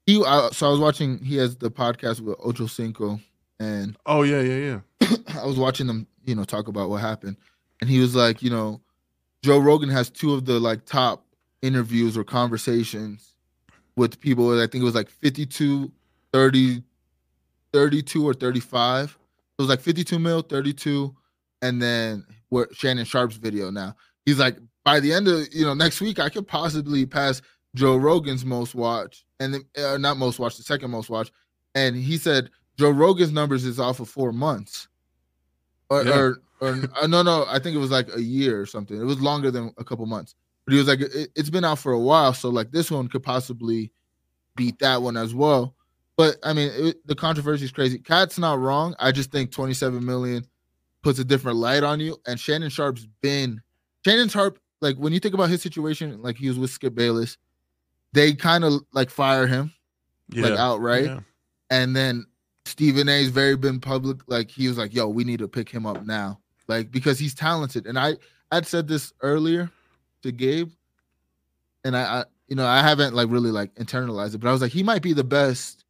he, uh, so I was watching. He has the podcast with Ocho Cinco, and oh yeah, yeah, yeah. [CLEARS THROAT] I was watching them you know, talk about what happened. And he was like, you know, Joe Rogan has two of the like top interviews or conversations with people. I think it was like 52, 30, 32 or 35. It was like 52 mil, 32, and then what Shannon Sharpe's video now. He's like, by the end of you know next week, I could possibly pass Joe Rogan's most watch, and then, uh, not most watch, the second most watch. And he said Joe Rogan's numbers is off of four months or, yeah. or, or uh, no, no, I think it was like a year or something. It was longer than a couple months. But he was like, it, has been out for a while, so like this one could possibly beat that one as well. But I mean, it, the controversy is crazy. Katt's not wrong. I just think 27 million puts a different light on you. And Shannon Sharpe's been Shannon Sharpe. Like when you think about his situation, like he was with Skip Bayless, they kind of like fire him, yeah. like outright, yeah. and then Stephen A's very been public. Like he was like, "Yo, we need to pick him up now." Like because he's talented. And I I'd said this earlier to Gabe, and I, I you know I haven't like really like internalized it, but I was like, he might be the best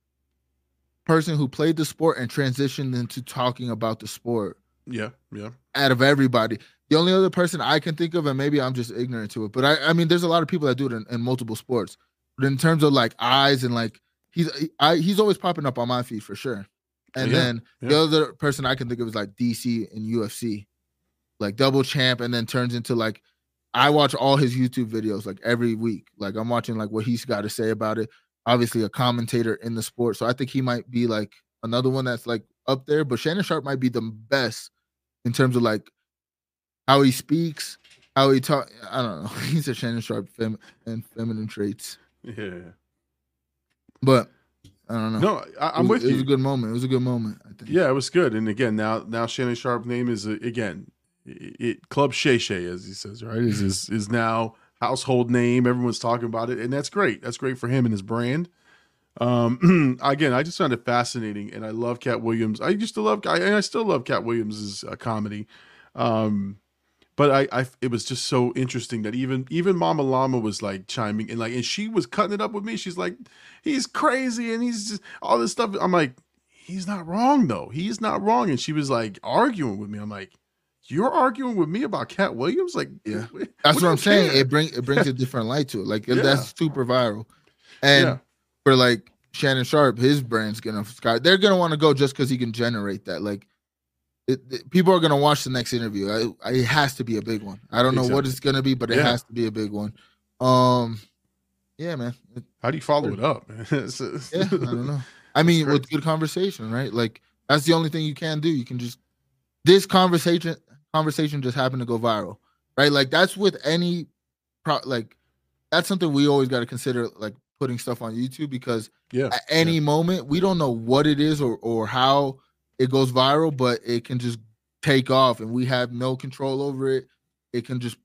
person who played the sport and transitioned into talking about the sport. Yeah, yeah. Out of everybody, the only other person I can think of, and maybe I'm just ignorant to it, but I, I mean, there's a lot of people that do it in, in multiple sports. But in terms of like eyes and like he's I, he's always popping up on my feed for sure. And yeah, then yeah. the other person I can think of is like DC and UFC. like double champ, and then turns into like I watch all his YouTube videos like every week. Like I'm watching like what he's got to say about it. Obviously, a commentator in the sport, so I think he might be like another one that's like up there. But Shannon Sharpe might be the best in terms of like how he speaks, how he talk. I don't know. [LAUGHS] He's a Shannon Sharpe fem- and feminine traits, Yeah. But I don't know. No, I, I'm was- with It was a good moment. It was a good moment. I think. Yeah, it was good. And again, now now Shannon Sharpe name is again it, it Club Shay Shay as he says, right? Is is is now household name. Everyone's talking about it, and that's great. That's great for him and his brand. Um, [CLEARS THROAT] again, I just found it fascinating, and I love Katt Williams. I used to love, I, and I still love Katt Williams's uh, comedy. Um, but I, I, it was just so interesting that even even Mama Llama was like chiming and like, and she was cutting it up with me. She's like, he's crazy, and he's just all this stuff. I'm like, he's not wrong though. He's not wrong. And she was like arguing with me. I'm like, you're arguing with me about Katt Williams? Like, [LAUGHS] Yeah. we- That's we what I'm saying. care. It bring it brings a different light to it. Like Yeah. that's super viral. And Yeah. for like Shannon Sharpe, his brand's gonna sky. They're gonna want to go just because he can generate that. Like it, it- people are gonna watch the next interview. I, I, it has to be a big one. I don't know what it's gonna be, but it Yeah. has to be a big one. Um, yeah, man. It- How do you follow it up? man? [LAUGHS] It's- it's- yeah, I don't know. [LAUGHS] I mean, with good conversation, right? Like that's the only thing you can do. You can just this conversation conversation just happened to go viral, right? Like that's with any pro like that's something we always got to consider like putting stuff on YouTube because Yeah. at any moment we don't know what it is or or how it goes viral, but it can just take off and we have no control over it. It can just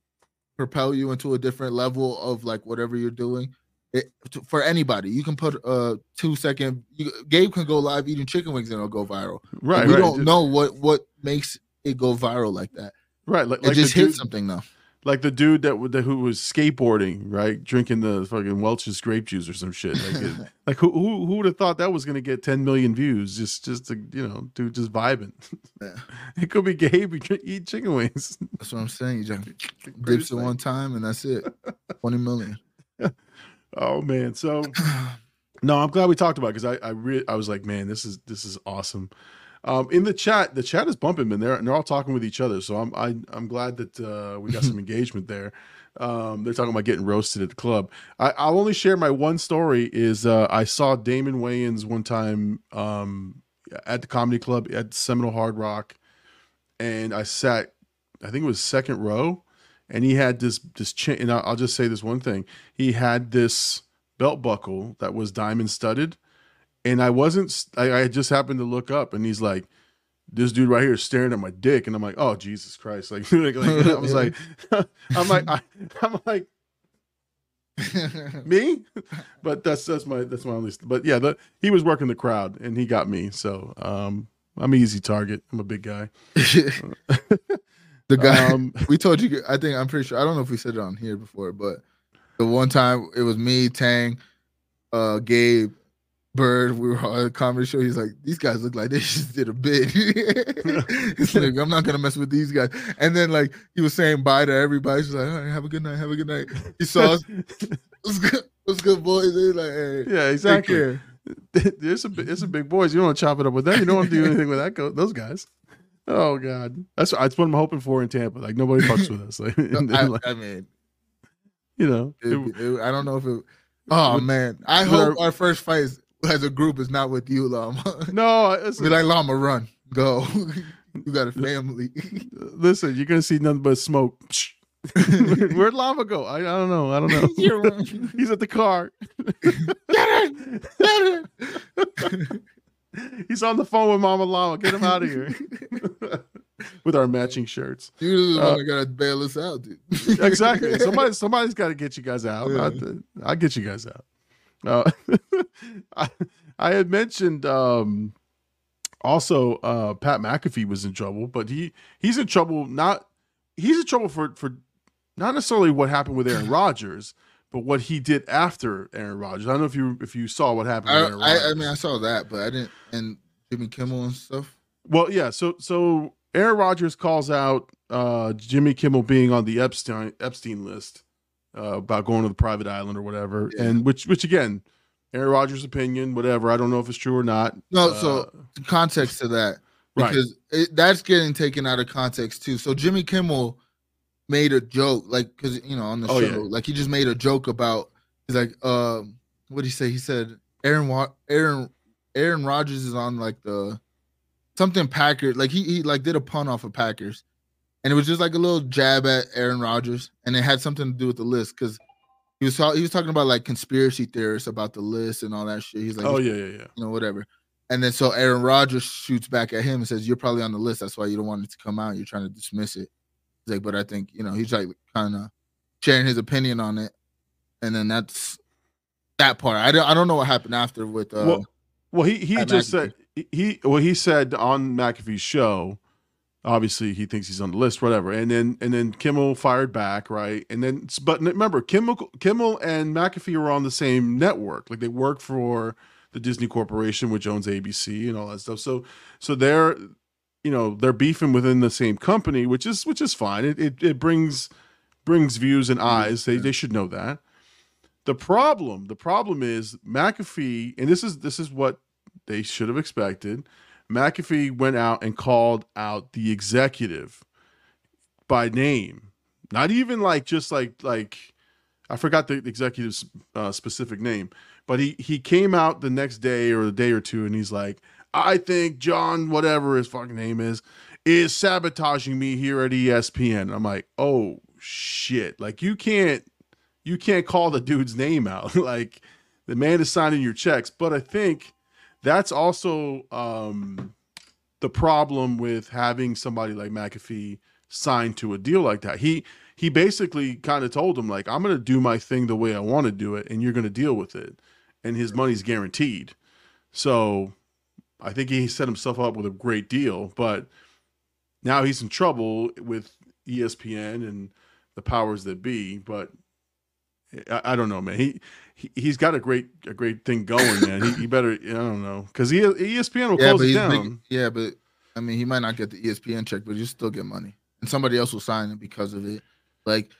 propel you into a different level of like whatever you're doing. It, to- for anybody, you can put a two second. You, Gabe can go live eating chicken wings and it'll go viral. Right. we right. don't Just- know what what makes it go viral like that. Right. Like, It like just hit something though. Like the dude that, that who was skateboarding, right? Drinking the fucking Welch's grape juice or some shit. Like, it- [LAUGHS] like who, who, who would have thought that was going to get 10 million views? Just, just to, you know, dude, just vibing. Yeah. [LAUGHS] It could be Gabe, you eat chicken wings. That's what I'm saying. You just [LAUGHS] dips it one time and that's it. Twenty million. Oh man. So [CLEARS THROAT] no, I'm glad we talked about because I I re- I was like, man, this is this is awesome. Um, in the chat, the chat is bumping, man. They're and they're all talking with each other. So I'm I, I'm glad that uh, we got some [LAUGHS] engagement there. Um, they're talking about getting roasted at the club. I, I'll only share my one story. Is uh, I saw Damon Wayans one time um, at the comedy club at Seminole Hard Rock, and I sat, I think it was second row, and he had this this chain. And I'll just say this one thing: he had this belt buckle that was diamond studded, and I wasn't. I, I just happened to look up, and he's like, "This dude right here is staring at my dick," and I'm like, "Oh Jesus Christ!" Like, [LAUGHS] like, like, I was like, [LAUGHS] I'm like, I, I'm like me, [LAUGHS] but that's that's my that's my only. But yeah, the, he was working the crowd, and he got me. So um, I'm an easy target. I'm a big guy. the guy Um, we told you. I think I'm pretty sure. I don't know if we said it on here before, but the one time it was me, Tank, uh, Gabe, Bird. We were on a comedy show. He's like, these guys look like they [LAUGHS] just did a bit. [LAUGHS] He's like, I'm not gonna mess with these guys. And then like he was saying bye to everybody. He's like, all right, have a good night. Have a good night. He saw us. [LAUGHS] What's good? What's good, boys? They're like, hey, yeah, exactly. There's a it's a big boys. You don't want to chop it up with them. You don't want to do anything with that. Go, those guys. Oh God, that's that's what I'm hoping for in Tampa. Like nobody fucks with us. Like, I, like, I mean, you know, it- it- I don't know if it. Oh man, I hope our- our first fight is, as a group is not with you, Llama. [LAUGHS] no. It's, Be like Llama, run, go. [LAUGHS] you got a family. listen, you're gonna see nothing but smoke. [LAUGHS] Where'd Lava go? I, I don't know. I don't know. He's at the car. Get it! Get it! He's on the phone with Mama Llama. Get him out of here. with our matching shirts. You the Uh, one that gotta bail us out, dude. exactly. Somebody, somebody's got to get you guys out. Yeah. I, will get you guys out. Uh, [LAUGHS] I, I had mentioned um, also uh, Pat McAfee was in trouble, but he he's in trouble not he's in trouble for for not necessarily what happened with Aaron [LAUGHS] Rodgers, but what he did after Aaron Rodgers. I don't know if you if you saw what happened. I, with Aaron I, I mean, I saw that, but I didn't. And Jimmy Kimmel and stuff. Well, yeah. So so Aaron Rodgers calls out uh, Jimmy Kimmel being on the Epstein Epstein list uh, about going to the private island or whatever, Yeah. and which which again, Aaron Rodgers' opinion, whatever. I don't know if it's true or not. No, Uh, so context to that. [LAUGHS] Right. because it, that's getting taken out of context too. So Jimmy Kimmel made a joke, like because you know on the Oh, show, yeah. like he just made a joke about. He's like, um, what did he say? He said Aaron Wa- Aaron Aaron Rodgers is on like the something Packers. Like he he like did a pun off of Packers, and it was just like a little jab at Aaron Rodgers, and it had something to do with the list because. He was, ta- he was talking about like conspiracy theorists about the list and all that shit. He's like, oh yeah, yeah, yeah. you know, whatever. And then so Aaron Rodgers shoots back at him and says, You're probably on the list. That's why you don't want it to come out. You're trying to dismiss it. He's like, But I think, you know, he's like kind of sharing his opinion on it. And then that's that part. I don't I don't know what happened after with uh Well, Well, he he just McAfee. said he- he well he said on McAfee's show. Obviously, he thinks he's on the list, whatever. And then and then Kimmel fired back, right? And then but remember, Kimmel Kimmel and McAfee were on the same network, like they work for the Disney Corporation, which owns ABC and all that stuff. So so they're you know they're beefing within the same company, which is which is fine. It it, it brings brings views and mm-hmm. eyes. They they should know that. The problem, the problem is McAfee, and this is this is what they should have expected. McAfee went out and called out the executive by name, not even like just like like I forgot the executive's uh, specific name, but he he came out the next day or a day or two, and he's like, I think John, whatever his fucking name is, is sabotaging me here at ESPN. I'm like, oh shit, like you can't you can't call the dude's name out. [LAUGHS] like the man is signing your checks. But I think that's also um, the problem with having somebody like McAfee signed to a deal like that. He he basically kind of told him like, I'm gonna do my thing the way I want to do it, and you're gonna deal with it, and his money's guaranteed. So I think he set himself up with a great deal, but now he's in trouble with ESPN and the powers that be. But I, I don't know, man. He, he he's got a great a great thing going, man. he, he better I don't know because he ESPN will yeah, close it down. big, yeah, but I mean he might not get the ESPN check, but you still get money. And somebody else will sign it because of it. Like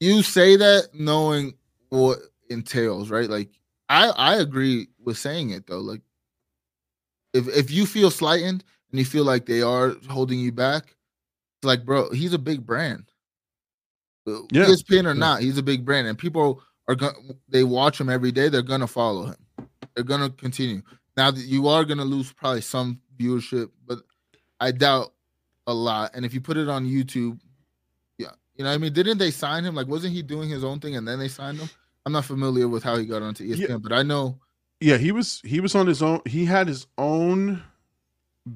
you say that knowing what entails, right? Like I I agree with saying it though. Like if if you feel slighted and you feel like they are holding you back, it's like bro, he's a big brand. Yeah. ESPN or Yeah. not, he's a big brand, and people are. They watch him every day. They're gonna follow him. They're gonna continue. Now that you are gonna lose probably some viewership, but I doubt a lot. And if you put it on YouTube, yeah, you know, what I mean, didn't they sign him? Like, wasn't he doing his own thing and then they signed him? I'm not familiar with how he got onto ESPN, but I know. Yeah, he was he was on his own. He had his own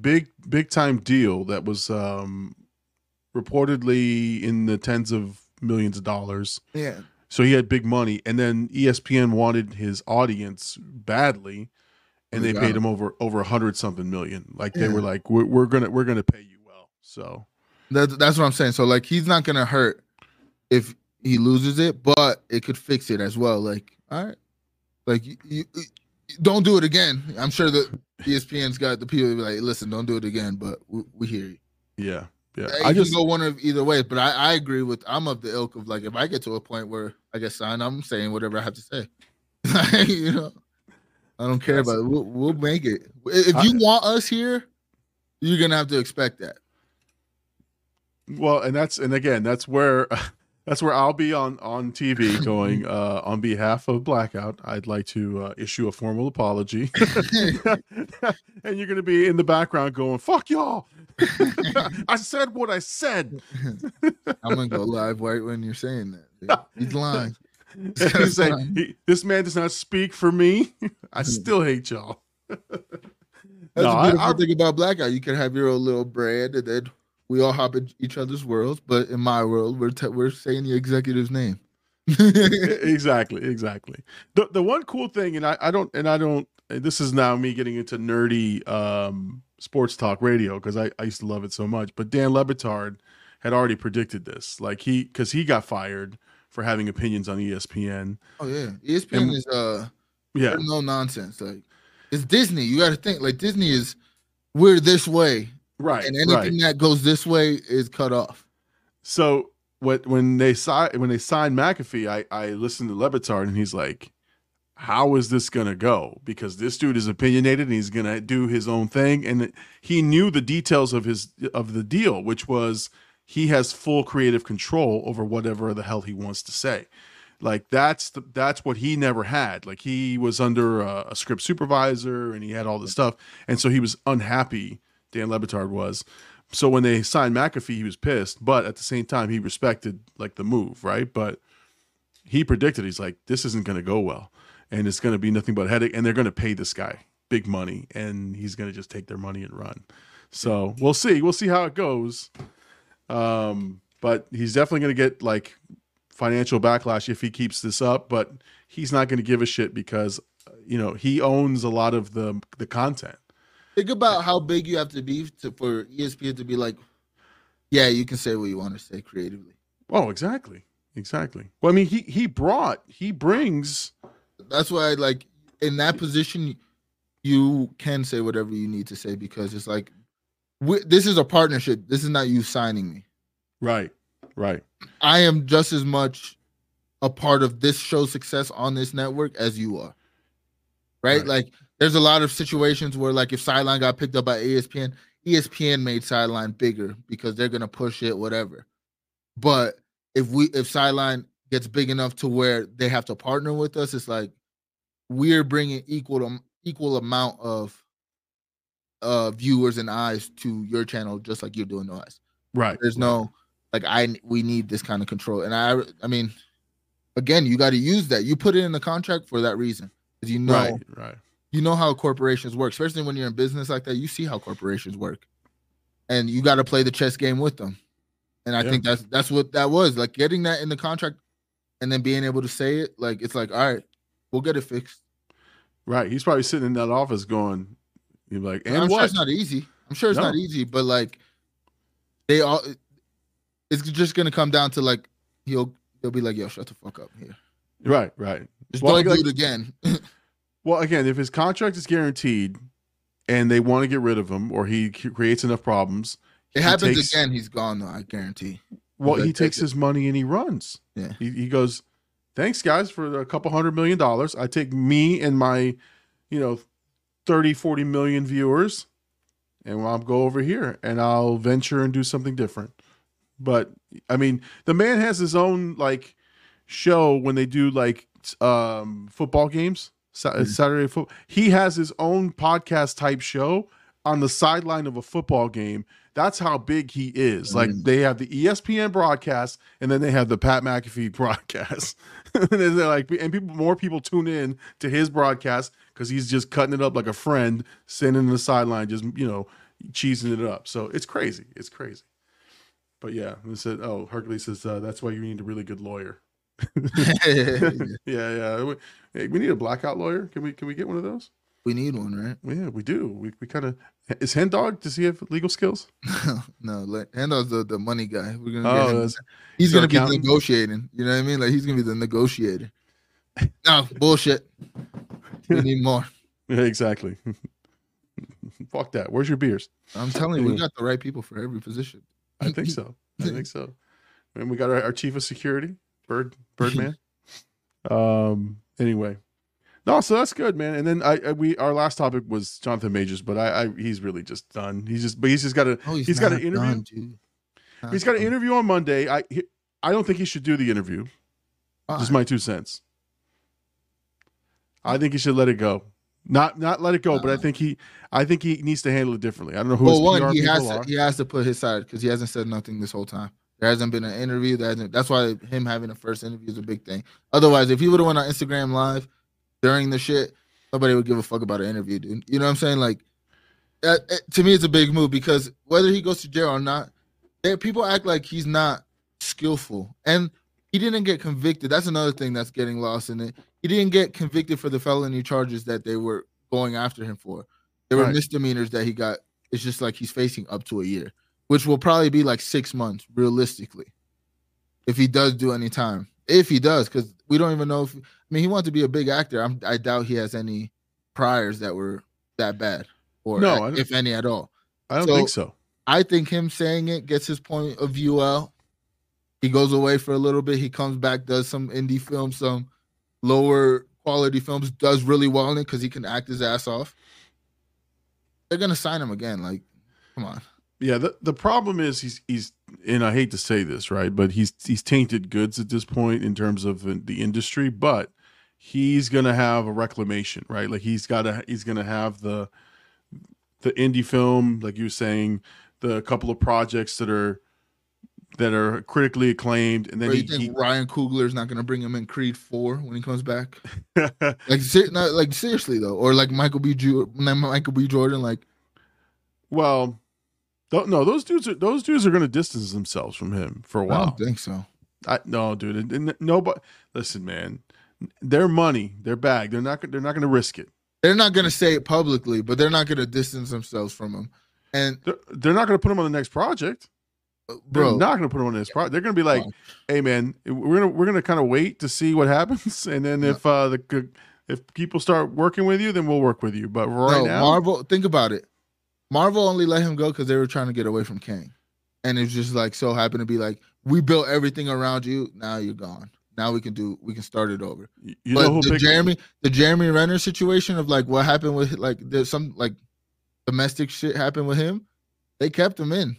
big big time deal that was um reportedly in the tens of millions of dollars. Yeah, So he had big money, and then ESPN wanted his audience badly, and They paid him. over over a hundred something million. Like they Yeah. were like, we're, we're gonna we're gonna pay you well. So that, that's what I'm saying. So like, he's not gonna hurt if he loses it, but it could fix it as well. Like, all right, like you, you, you- don't do it again. I'm sure that E ESPN's got the people like, listen, don't do it again, but we, we hear you. yeah, yeah. I I just go one of either way, but I, I agree with. I'm of the ilk of like, if I get to a point where I get signed, I'm saying whatever I have to say. [LAUGHS] you know, I don't care about it. We'll, we'll make it. If I- you want us here, you're gonna have to expect that. Well, and that's and again, that's where [LAUGHS] that's where I'll be on on TV going [LAUGHS] uh, on behalf of BLKOUT. I'd like to uh, issue a formal apology, and you're going to be in the background going "fuck y'all." I said what I said. [LAUGHS] I'm gonna go live right when you're saying that. dude. He's lying. [LAUGHS] You say, "He- this man does not speak for me. [LAUGHS] I still hate y'all. That's No, I- I- thing about BLKOUT. You can have your own little brand, and then we all hop in each other's worlds. But in my world, we're te- we're saying the executive's name. exactly, exactly. The the one cool thing, and I, I don't, and I don't. This is now me getting into nerdy um, sports talk radio because I, I used to love it so much. But Dan Le Batard had already predicted this, like he because he got fired for having opinions on ESPN. Oh yeah, ESPN And- is uh Yeah, no nonsense. Like it's Disney. You got to think like Disney is we're this way, right, and right. anything that goes this way is cut off. So what when they si- when they signed McAfee, I I listened to Lebitard and he's like, how is this going to go? Because this dude is opinionated and he's going to do his own thing. And he knew the details of his of the deal, which was he has full creative control over whatever the hell he wants to say. Like that's the, that's what he never had. Like he was under a, a script supervisor and he had all this stuff, and so he was unhappy. Dan Le Batard was. So when they signed McAfee, he was pissed, but at the same time, he respected like the move, right? But he predicted he's like, this isn't going to go well and it's going to be nothing but headache. And they're going to pay this guy big money, and he's going to just take their money and run. So we'll see. We'll see how it goes. Um, but he's definitely going to get like financial backlash if he keeps this up. But he's not going to give a shit because you know he owns a lot of the the content. Think about how big you have to be to, for ESPN to be like, yeah, you can say what you want to say creatively. Oh, exactly, exactly. Well, I mean, he he brought he brings that's why like in that position you can say whatever you need to say because it's like we, this is a partnership. This is not you signing me. Right. Right. I am just as much a part of this show's success on this network as you are. Right? right. Like there's a lot of situations where like if Sideline got picked up by ESPN, ESPN made Sideline bigger because they're gonna push it, whatever. But if we if Sideline gets big enough to where they have to partner with us, it's like we're bringing equal equal amount of uh viewers and eyes to your channel just like you're doing to us. Right. There's no like I we need this kind of control. And I I mean again, you got to use that. You put it in the contract for that reason. Cuz you know right, right. You know how corporations work, especially when you're in business like that. You see how corporations work. And you got to play the chess game with them. And I yeah. think that's that's what that was. Like getting that in the contract and then being able to say it, like it's like, all right, we'll get it fixed. Right. He's probably sitting in that office going, you're like, and I'm what? Sure it's not easy. I'm sure it's no. not easy, but like they all it's just gonna come down to like he'll he'll be like, yo, shut the fuck up here. Right, right. Just well, don't like, do it again. [LAUGHS] well, again, if his contract is guaranteed and they want to get rid of him or he creates enough problems, it happens takes, again, he's gone though, I guarantee. Well, he takes his money and he runs. Yeah. He, he goes, thanks guys for a couple hundred million dollars. I take me and my, you know, 30, 40 million viewers and I'll go over here and I'll venture and do something different. But I mean, the man has his own like show when they do like um football games, mm-hmm. Saturday football. He has his own podcast type show on the sideline of a football game that's how big he is. Mm. Like they have the ESPN broadcast, and then they have the Pat McAfee [LAUGHS] broadcast. [LAUGHS] and they're like, and people, more people tune in to his broadcast because he's just cutting it up like a friend, sitting in the sideline, just you know, cheesing it up. So it's crazy. It's crazy. But yeah, they said, oh, Hercules says uh, that's why you need a really good lawyer. [LAUGHS] yeah, yeah. We, we need a BLKOUT lawyer. Can we can we get one of those? We need one, right? Yeah, we do. We, we kind of is Hen Dog. Does he have legal skills? [LAUGHS] no, like Hen Dog's the, the money guy. We're gonna oh, get him. He's gonna be negotiating. You know what I mean? Like he's gonna be the negotiator. [LAUGHS] no bullshit. We need more. [LAUGHS] Yeah, exactly. Fuck that. Where's your beers? I'm telling you, we got the right people for every position. I think so. I think so. And we got our, our chief of security, Bird Birdman. um. Anyway, no, so that's good, man. And then I, I, we our last topic was Jonathan Majors, but I, I he's really just done. He's just but he's just got a oh, he's, he's got an interview. Done, he's got an interview on Monday. I he, I don't think he should do the interview. All just my two cents. I think he should let it go. Not not let it go, uh but I think he I think he needs to handle it differently. I don't know who. Well, one he has to, he has to put his side because he hasn't said nothing this whole time. There hasn't been an interview. That that's why him having a first interview is a big thing. Otherwise, if he would have went on Instagram Live during the shit, nobody would give a fuck about an interview, dude. You know what I'm saying? Like, uh, to me, it's a big move because whether he goes to jail or not, there, people act like he's not skillful, and he didn't get convicted. That's another thing that's getting lost in it. He didn't get convicted for the felony charges that they were going after him for. There were right. misdemeanors that he got. It's just like he's facing up to a year, which will probably be like six months realistically, if he does do any time. If he does, because we don't even know if I mean, he wanted to be a big actor. I'm, I doubt he has any priors that were that bad, or no, if any at all. I don't so, think so. I think him saying it gets his point of view out. He goes away for a little bit. He comes back, does some indie films, some lower quality films, does really well in it because he can act his ass off, they're gonna sign him again. Like, come on. Yeah, the the problem is he's he's and I hate to say this, right, but he's he's tainted goods at this point in terms of the industry, but he's gonna have a reclamation, right? Like he's got to he's gonna have the the indie film, like you were saying, the couple of projects that are that are critically acclaimed, and then he, you think he Ryan Coogler is not gonna bring him in Creed Four when he comes back? [LAUGHS] Like, ser- no, like seriously though, or like Michael B. Ju- Michael B. Jordan, like well, th- no, those dudes are those dudes are gonna distance themselves from him for a while. I don't think so. I, no, dude. And, and nobody. Listen, man. Their money, their bag. They're not. They're not going to risk it. They're not gonna say it publicly, but they're not gonna distance themselves from him. And They're, they're not going to put him on the next project. uh, They're not going to put him on next project. They're going to be like, "Hey, man, we're gonna we're gonna kind of wait to see what happens, [LAUGHS] and then if uh the if people start working with you, then we'll work with you. But right no, now, Marvel. Think about it. Marvel only let him go because they were trying to get away from Kang, and it's just like so happened to be like we built everything around you. Now you're gone. Now we can do. We can start it over. you but know who the Jeremy, the Jeremy Renner situation of like what happened with like there's some like domestic shit happened with him. They kept him in,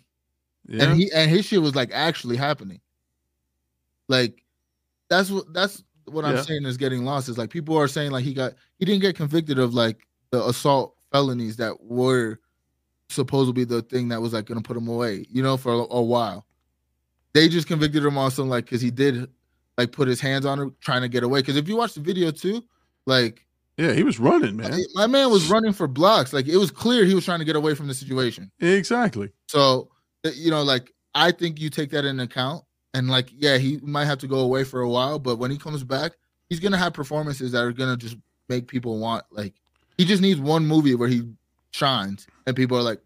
Yeah. and he and his shit was like actually happening. Like that's what that's what I'm Yeah. saying is getting lost. Is like people are saying like he got he didn't get convicted of like the assault felonies that were supposed to be the thing that was like gonna put him away, you know, for a, a while. They just convicted him on something like because he did like put his hands on her trying to get away. Because if you watch the video too, like yeah, he was running, man. my man was running for blocks. Like it was clear he was trying to get away from the situation. Exactly. So uh, you know, like I think you take that into account, and like yeah, he might have to go away for a while, but when he comes back, he's gonna have performances that are gonna just make people want like he just needs one movie where he shines and people are like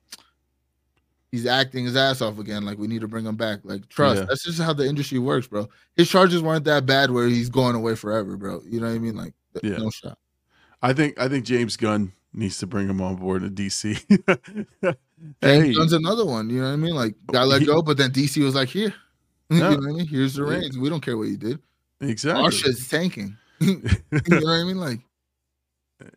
he's acting his ass off again. Like we need to bring him back. Like trust. Yeah. that's just how the industry works bro. His charges weren't that bad where he's going away forever bro. You know what i mean? Like Yeah. no shot. I think I think James Gunn needs to bring him on board in DC. [LAUGHS] James hey, Gunn's another one. You know what i mean? Like got oh, let He- go but then dc was like here. [LAUGHS] Yeah. you know what i mean? Here's the Yeah. reins. We don't care what you did. Exactly. our shit's tanking. [LAUGHS] You know what i mean? Like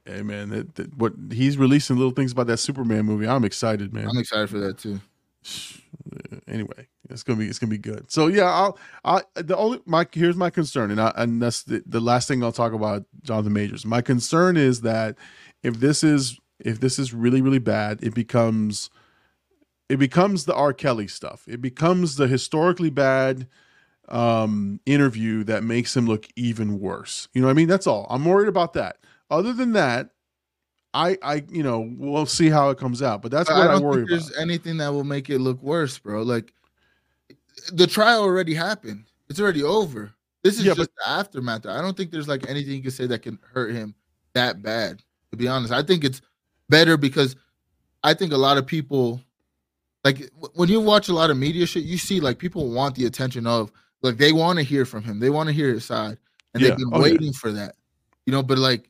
Hey man, that, that, what he's releasing little things about that Superman movie. I'm excited, man. i'm excited for that too [SIGHS] anyway, it's gonna be it's gonna be good. So yeah, I'll I the only my here's my concern, and I and that's the, the last thing I'll talk about Jonathan Majors. My concern is that if this is if this is really really bad, it becomes it becomes the R. Kelly stuff. It becomes the historically bad um interview that makes him look even worse. You know what I mean? That's all. I'm worried about that. Other than that, I I you know, we'll see how it comes out. But that's what I, don't worry think about. there's anything that will make it look worse bro like the trial already happened it's already over this is Yeah, just the aftermath i don't think there's like anything you can say that can hurt him that bad to be honest i think it's better because i think a lot of people like when you watch a lot of media shit you see like people want the attention of like they want to hear from him they want to hear his side and Yeah. they've been Oh, yeah. waiting for that you know but like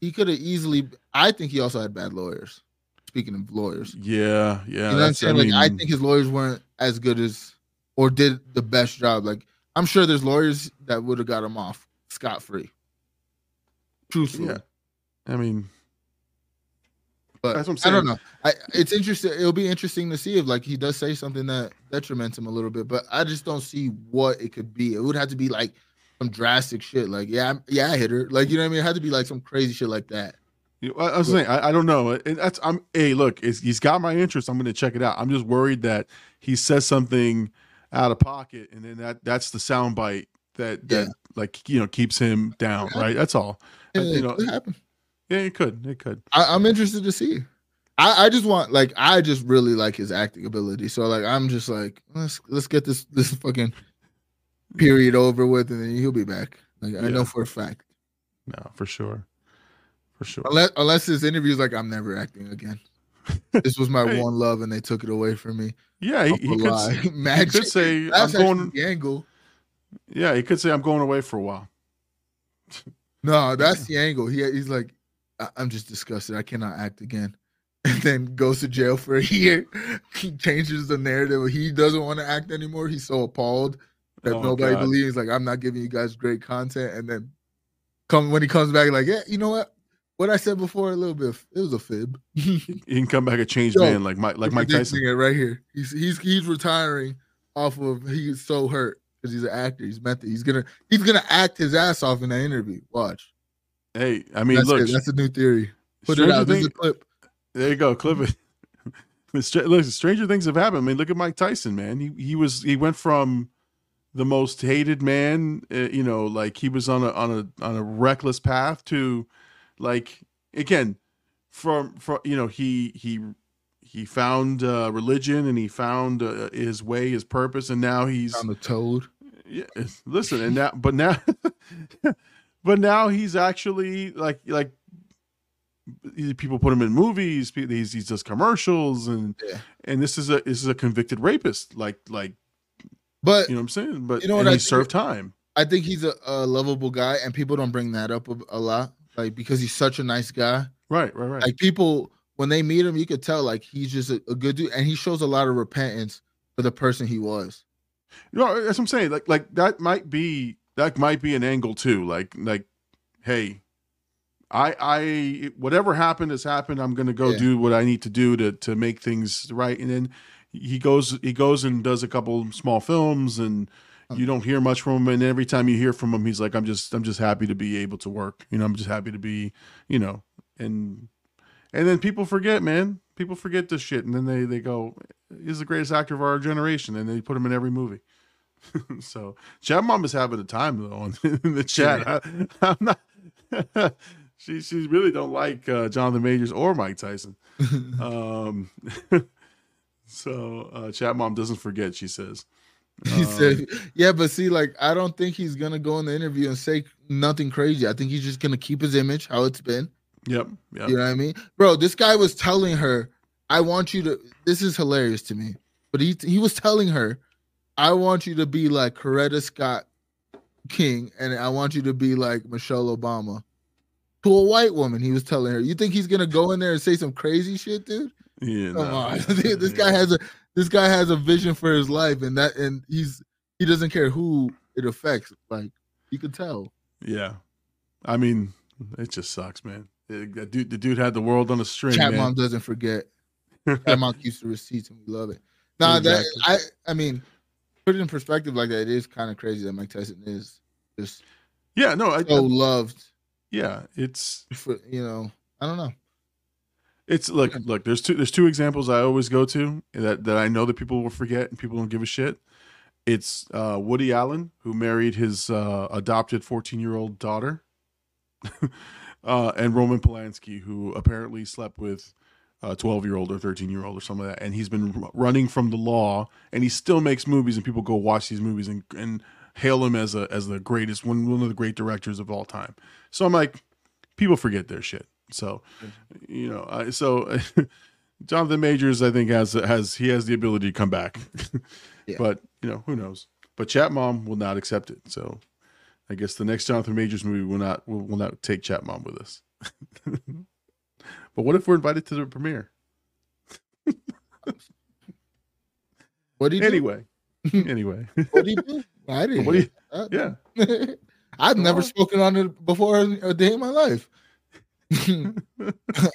he he could have easily i think he also had bad lawyers speaking of lawyers Yeah, yeah. you know what I'm that's- saying? like I think his lawyers weren't as good as or did the best job. Like I'm sure there's lawyers that would have got him off scot free. Truthfully. Yeah. I mean, But That's what I'm I don't know. I it's interesting. It'll be interesting to see if like he does say something that detriments him a little bit. But I just don't see what it could be. It would have to be like some drastic shit. Like yeah, I'm- yeah, I hit her. Like you know what I mean? It had to be like some crazy shit like that. you know, I, I was saying, I, I don't know. And that's I'm. Hey, look, it's, he's got my interest. I'm going to check it out. I'm just worried that he says something out of pocket, and then that that's the soundbite that that Yeah. like you know keeps him down. Right. That's all. I- Yeah, you it know, could happen. yeah, it could. It could. I, I'm interested to see. I, I just want like I just really like his acting ability. So like I'm just like let's let's get this this fucking period over with, and then he'll be back. Like I know for a fact. No, for sure. For sure. Unless unless his interview's like I'm never acting again. [LAUGHS] This was my Hey. one love, and they took it away from me. Yeah, he, he could. lie. s- [LAUGHS] He could say I'm That's going. the angle. Yeah, he could say I'm going away for a while. No, [LAUGHS] that's the angle. He he's like, I'm just disgusted. I cannot act again. And then goes to jail for a year. He changes the narrative. He doesn't want to act anymore. He's so appalled that Oh, nobody God. believes. Like, I'm not giving you guys great content. And then come when he comes back, like, yeah, you know what? What I said before, a little bit, it was a fib. [LAUGHS] He can come back a changed Yo, man like Mike like Mike Tyson. It right here. He's he's he's retiring off of he's so hurt because he's an actor. He's method. He's gonna he's gonna act his ass off in that interview. Watch. Hey, I mean, that's look, it. That's a new theory. Put it out. This is Things- a clip. There you go, clip it. [LAUGHS] Look, stranger things have happened. I mean, look at Mike Tyson, man. He he was he went from the most hated man, uh, you know, like he was on a on a on a reckless path to, like again, from from you know he he he found uh, religion and he found uh, his way, his purpose, and now he's On the toad. yeah, listen, and now, but now, [LAUGHS] but now he's actually like like people put him in movies. He's he does commercials, and Yeah. and this is a this is a convicted rapist. Like like But you know what I'm saying. But You know what I he think- served time. I think he's a, a lovable guy, and people don't bring that up a, a lot, like because he's such a nice guy. Right, right, right. Like people, when they meet him, you could tell like he's just a, a good dude, and he shows a lot of repentance for the person he was. No, that's what I'm saying. Like like that might be that might be an angle too. Like like, hey, I I whatever happened has happened. I'm gonna go Yeah. do what I need to do to to make things right. And then he goes he goes and does a couple small films and you don't hear much from him. And every time you hear from him he's like i'm just i'm just happy to be able to work. You know i'm just happy to be you know and and then people forget man. People forget this shit. And then they they go he's the greatest actor of our generation. And they put him in every movie. [LAUGHS] So chat mom is having a time though on, [LAUGHS] in the chat. I, i'm not [LAUGHS] she she really don't like uh, jonathan majors or mike tyson. Um so uh chat mom doesn't forget she says [LAUGHS] He Um, said, "Yeah, but see, like, I don't think he's gonna go in the interview and say nothing crazy. I think he's just gonna keep his image how it's been. yep yep You know what I mean, bro? This guy was telling her, "I want you to." This is hilarious to me, but he he was telling her, "I want you to be like Coretta Scott King, and I want you to be like Michelle Obama." To a white woman, he was telling her, "You think he's gonna go in there and say some crazy shit, dude? Yeah Come no. on, [LAUGHS] this guy has a this guy has a vision for his life, and that and he's he doesn't care who it affects. Like you could tell. Yeah, I mean, it just sucks, man. It- that dude, the dude had the world on a string, Chat man. mom doesn't forget. Chat mom keeps the receipts, and we love it. [LAUGHS] Nah, Exactly. that I I mean, put it in perspective like that. It is kind of crazy that Mike Tyson is just yeah, no, I, so loved. yeah, it's For you know, I don't know. It's look, look. There's two, there's two examples I always go to that that I know that people will forget and people don't give a shit. It's uh, Woody Allen who married his uh, adopted 14 year old daughter, [LAUGHS] uh, and Roman Polanski who apparently slept with a 12 year old or 13 year old or something like that, and he's been r- running from the law, and he still makes movies, and people go watch these movies and and hail him as a as the greatest one one of the great directors of all time. So I'm like, people forget their shit. So, you know, I, so [LAUGHS] Jonathan Majors, I think has has he has the ability to come back, [LAUGHS] Yeah. but you know who knows. But Chat Mom will not accept it. So, I guess the next Jonathan Majors movie will not will, will not take Chat Mom with us. [LAUGHS] but what if we're invited to the premiere What do you anyway? anyway. What do you do? I didn't. What do you- yeah. I've never spoken on it before a day in my life. [LAUGHS] I'm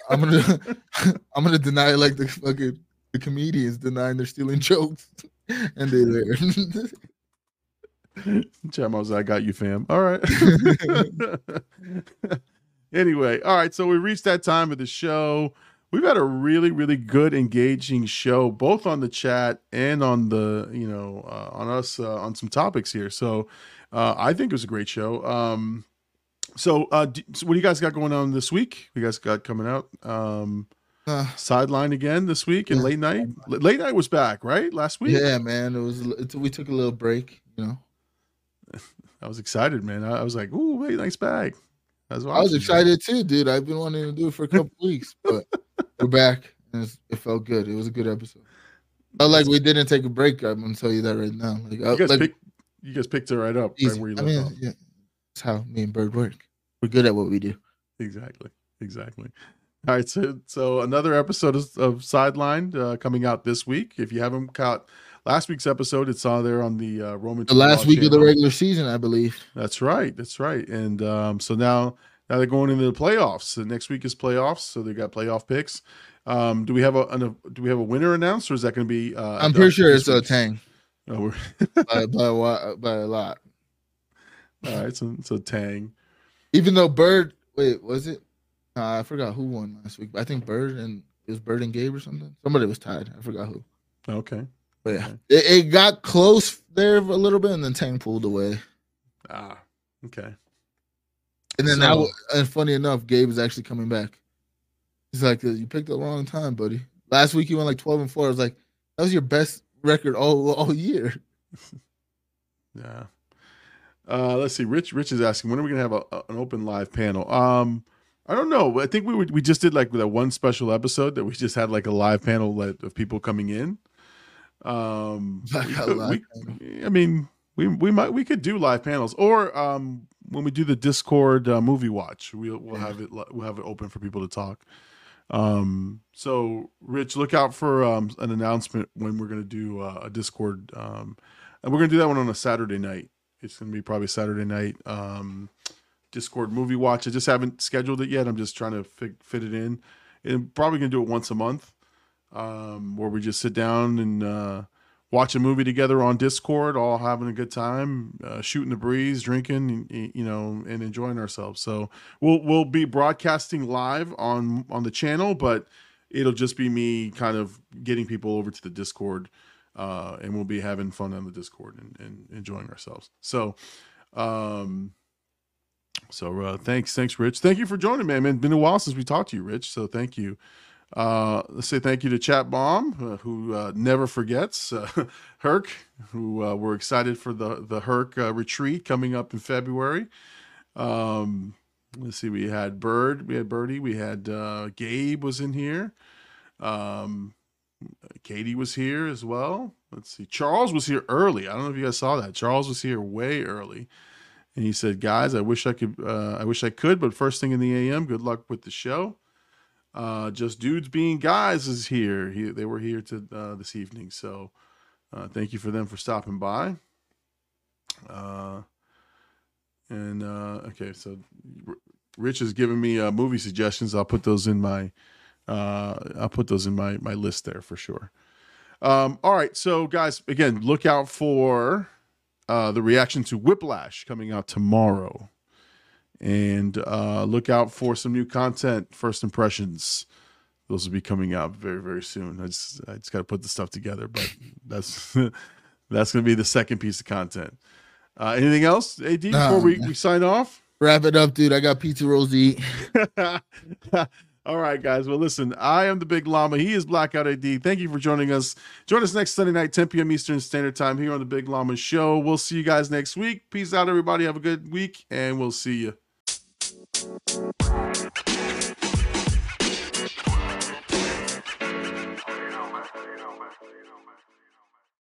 gonna [LAUGHS] I'm gonna deny like the fucking the comedians denying they're stealing jokes [LAUGHS] and they're there. Chat Mom's I got you, fam. All right. anyway, all right. So we reached that time of the show. We've had a really, really good, engaging show, both on the chat and on the, you know, uh, on us uh, on some topics here. So uh, I think it was a great show. Um, so, uh, d- so what do you guys got going on this week? You guys got coming out um, Uh, sideline again this week and Yeah. late night. Late night was back, right? Last week. yeah, man. It was it's, we took a little break, you know. [LAUGHS] I was excited, man. I, I was like, "Ooh, late night's back." I was, I was excited too, dude. I've been wanting to do it for a couple [LAUGHS] weeks, but we're back and it's, it felt good. It was a good episode. Felt like we didn't take a break. I'm gonna tell you that right now. Like, You guys like picked, you guys picked it right up, easy. right where you I mean, off. yeah, that's how me and Bird work. We're good at what we do. Exactly, exactly. All right, so so another episode of, of Sidelined uh, coming out this week. If you haven't caught last week's episode. It's on there on the uh, Roman. The last week of the regular season, I believe. That's right. That's right. And um, so now now they're going into the playoffs. So next week is playoffs. So they got playoff picks. Um, do we have a, an, do we have a winner announced or is that going to be? Uh, I'm pretty sure it's a? Tank Oh, we're, [LAUGHS] by, by, a by a lot. All right. So a Tank. Even though Bird, wait, was it? Uh, I forgot who won last week. I think Bird and it was Bird and Gabe or something. Somebody was tied. I forgot who. Okay. But yeah, Okay. it, it got close there a little bit, and then Tank pulled away. Ah. Okay. And then So- now, and funny enough, Gabe is actually coming back. He's like, "You picked the wrong time, buddy. Last week you went like twelve and four. I was like, that was your best record all all year. [LAUGHS] Yeah. Uh, let's see. Rich Rich is asking when are we gonna have a, a- an open live panel? Um, I don't know. I think we would, we just did like that one special episode that we just had like a live panel like, of people coming in. Um, [LAUGHS] we a could- live we- I mean, we we might we could do live panels or um when we do the Discord uh, movie watch, we'll we'll Yeah. have it we'll have it open for people to talk. Um, so Rich, look out for um an announcement when we're gonna do uh, a Discord. Um, and we're gonna do that one on a Saturday night. It's gonna be probably Saturday night. Um, Discord movie watch. I just haven't scheduled it yet. I'm just trying to fit, fit it in. And probably gonna do it once a month, um, where we just sit down and uh, watch a movie together on Discord, all having a good time, uh, shooting the breeze, drinking, you know, and enjoying ourselves. So we'll we'll be broadcasting live on on the channel, but it'll just be me kind of getting people over to the Discord, uh, and we'll be having fun on the Discord and, and enjoying ourselves. So, um, so uh, thanks, thanks, Rich. Thank you for joining, man. Man, been a while since we talked to you, Rich. So thank you. Uh, let's say thank you to Chat Bomb, uh, who uh, never forgets. Uh, [LAUGHS] Herc, who uh, we're excited for the the Herc uh, retreat coming up in February. Um, let's see, we had Bird, we had Birdie, we had uh, Gabe was in here. Um, Katie was here as well. Let's see, Charles was here early. I don't know if you guys saw that. Charles was here way early, and he said, "Guys, I wish I could. Uh, I wish I could, but first thing in the AM. Good luck with the show." Uh, just dudes being guys is here. He, they were here to uh, this evening, so uh, thank you for them for stopping by. Uh, and uh, okay, so Rich is giving me uh, movie suggestions. I'll put those in my uh, I'll put those in my my list there for sure. Um, all right, so guys, again, look out for uh, the reaction to Whiplash coming out tomorrow, and uh, look out for some new content. First impressions; those will be coming out very very soon. I just I just got to put the stuff together, but that's [LAUGHS] that's going to be the second piece of content. Uh, anything else, Ad? Before we, we sign off. Wrap it up, dude. I got pizza rolls to eat. [LAUGHS] All right, guys. Well, listen, I am the Big Llama. He is BLKOUT AD. Thank you for joining us. Join us next Sunday night, 10 p.m. Eastern Standard Time here on the Big Llama Show. We'll see you guys next week. Peace out, everybody. Have a good week, and we'll see you.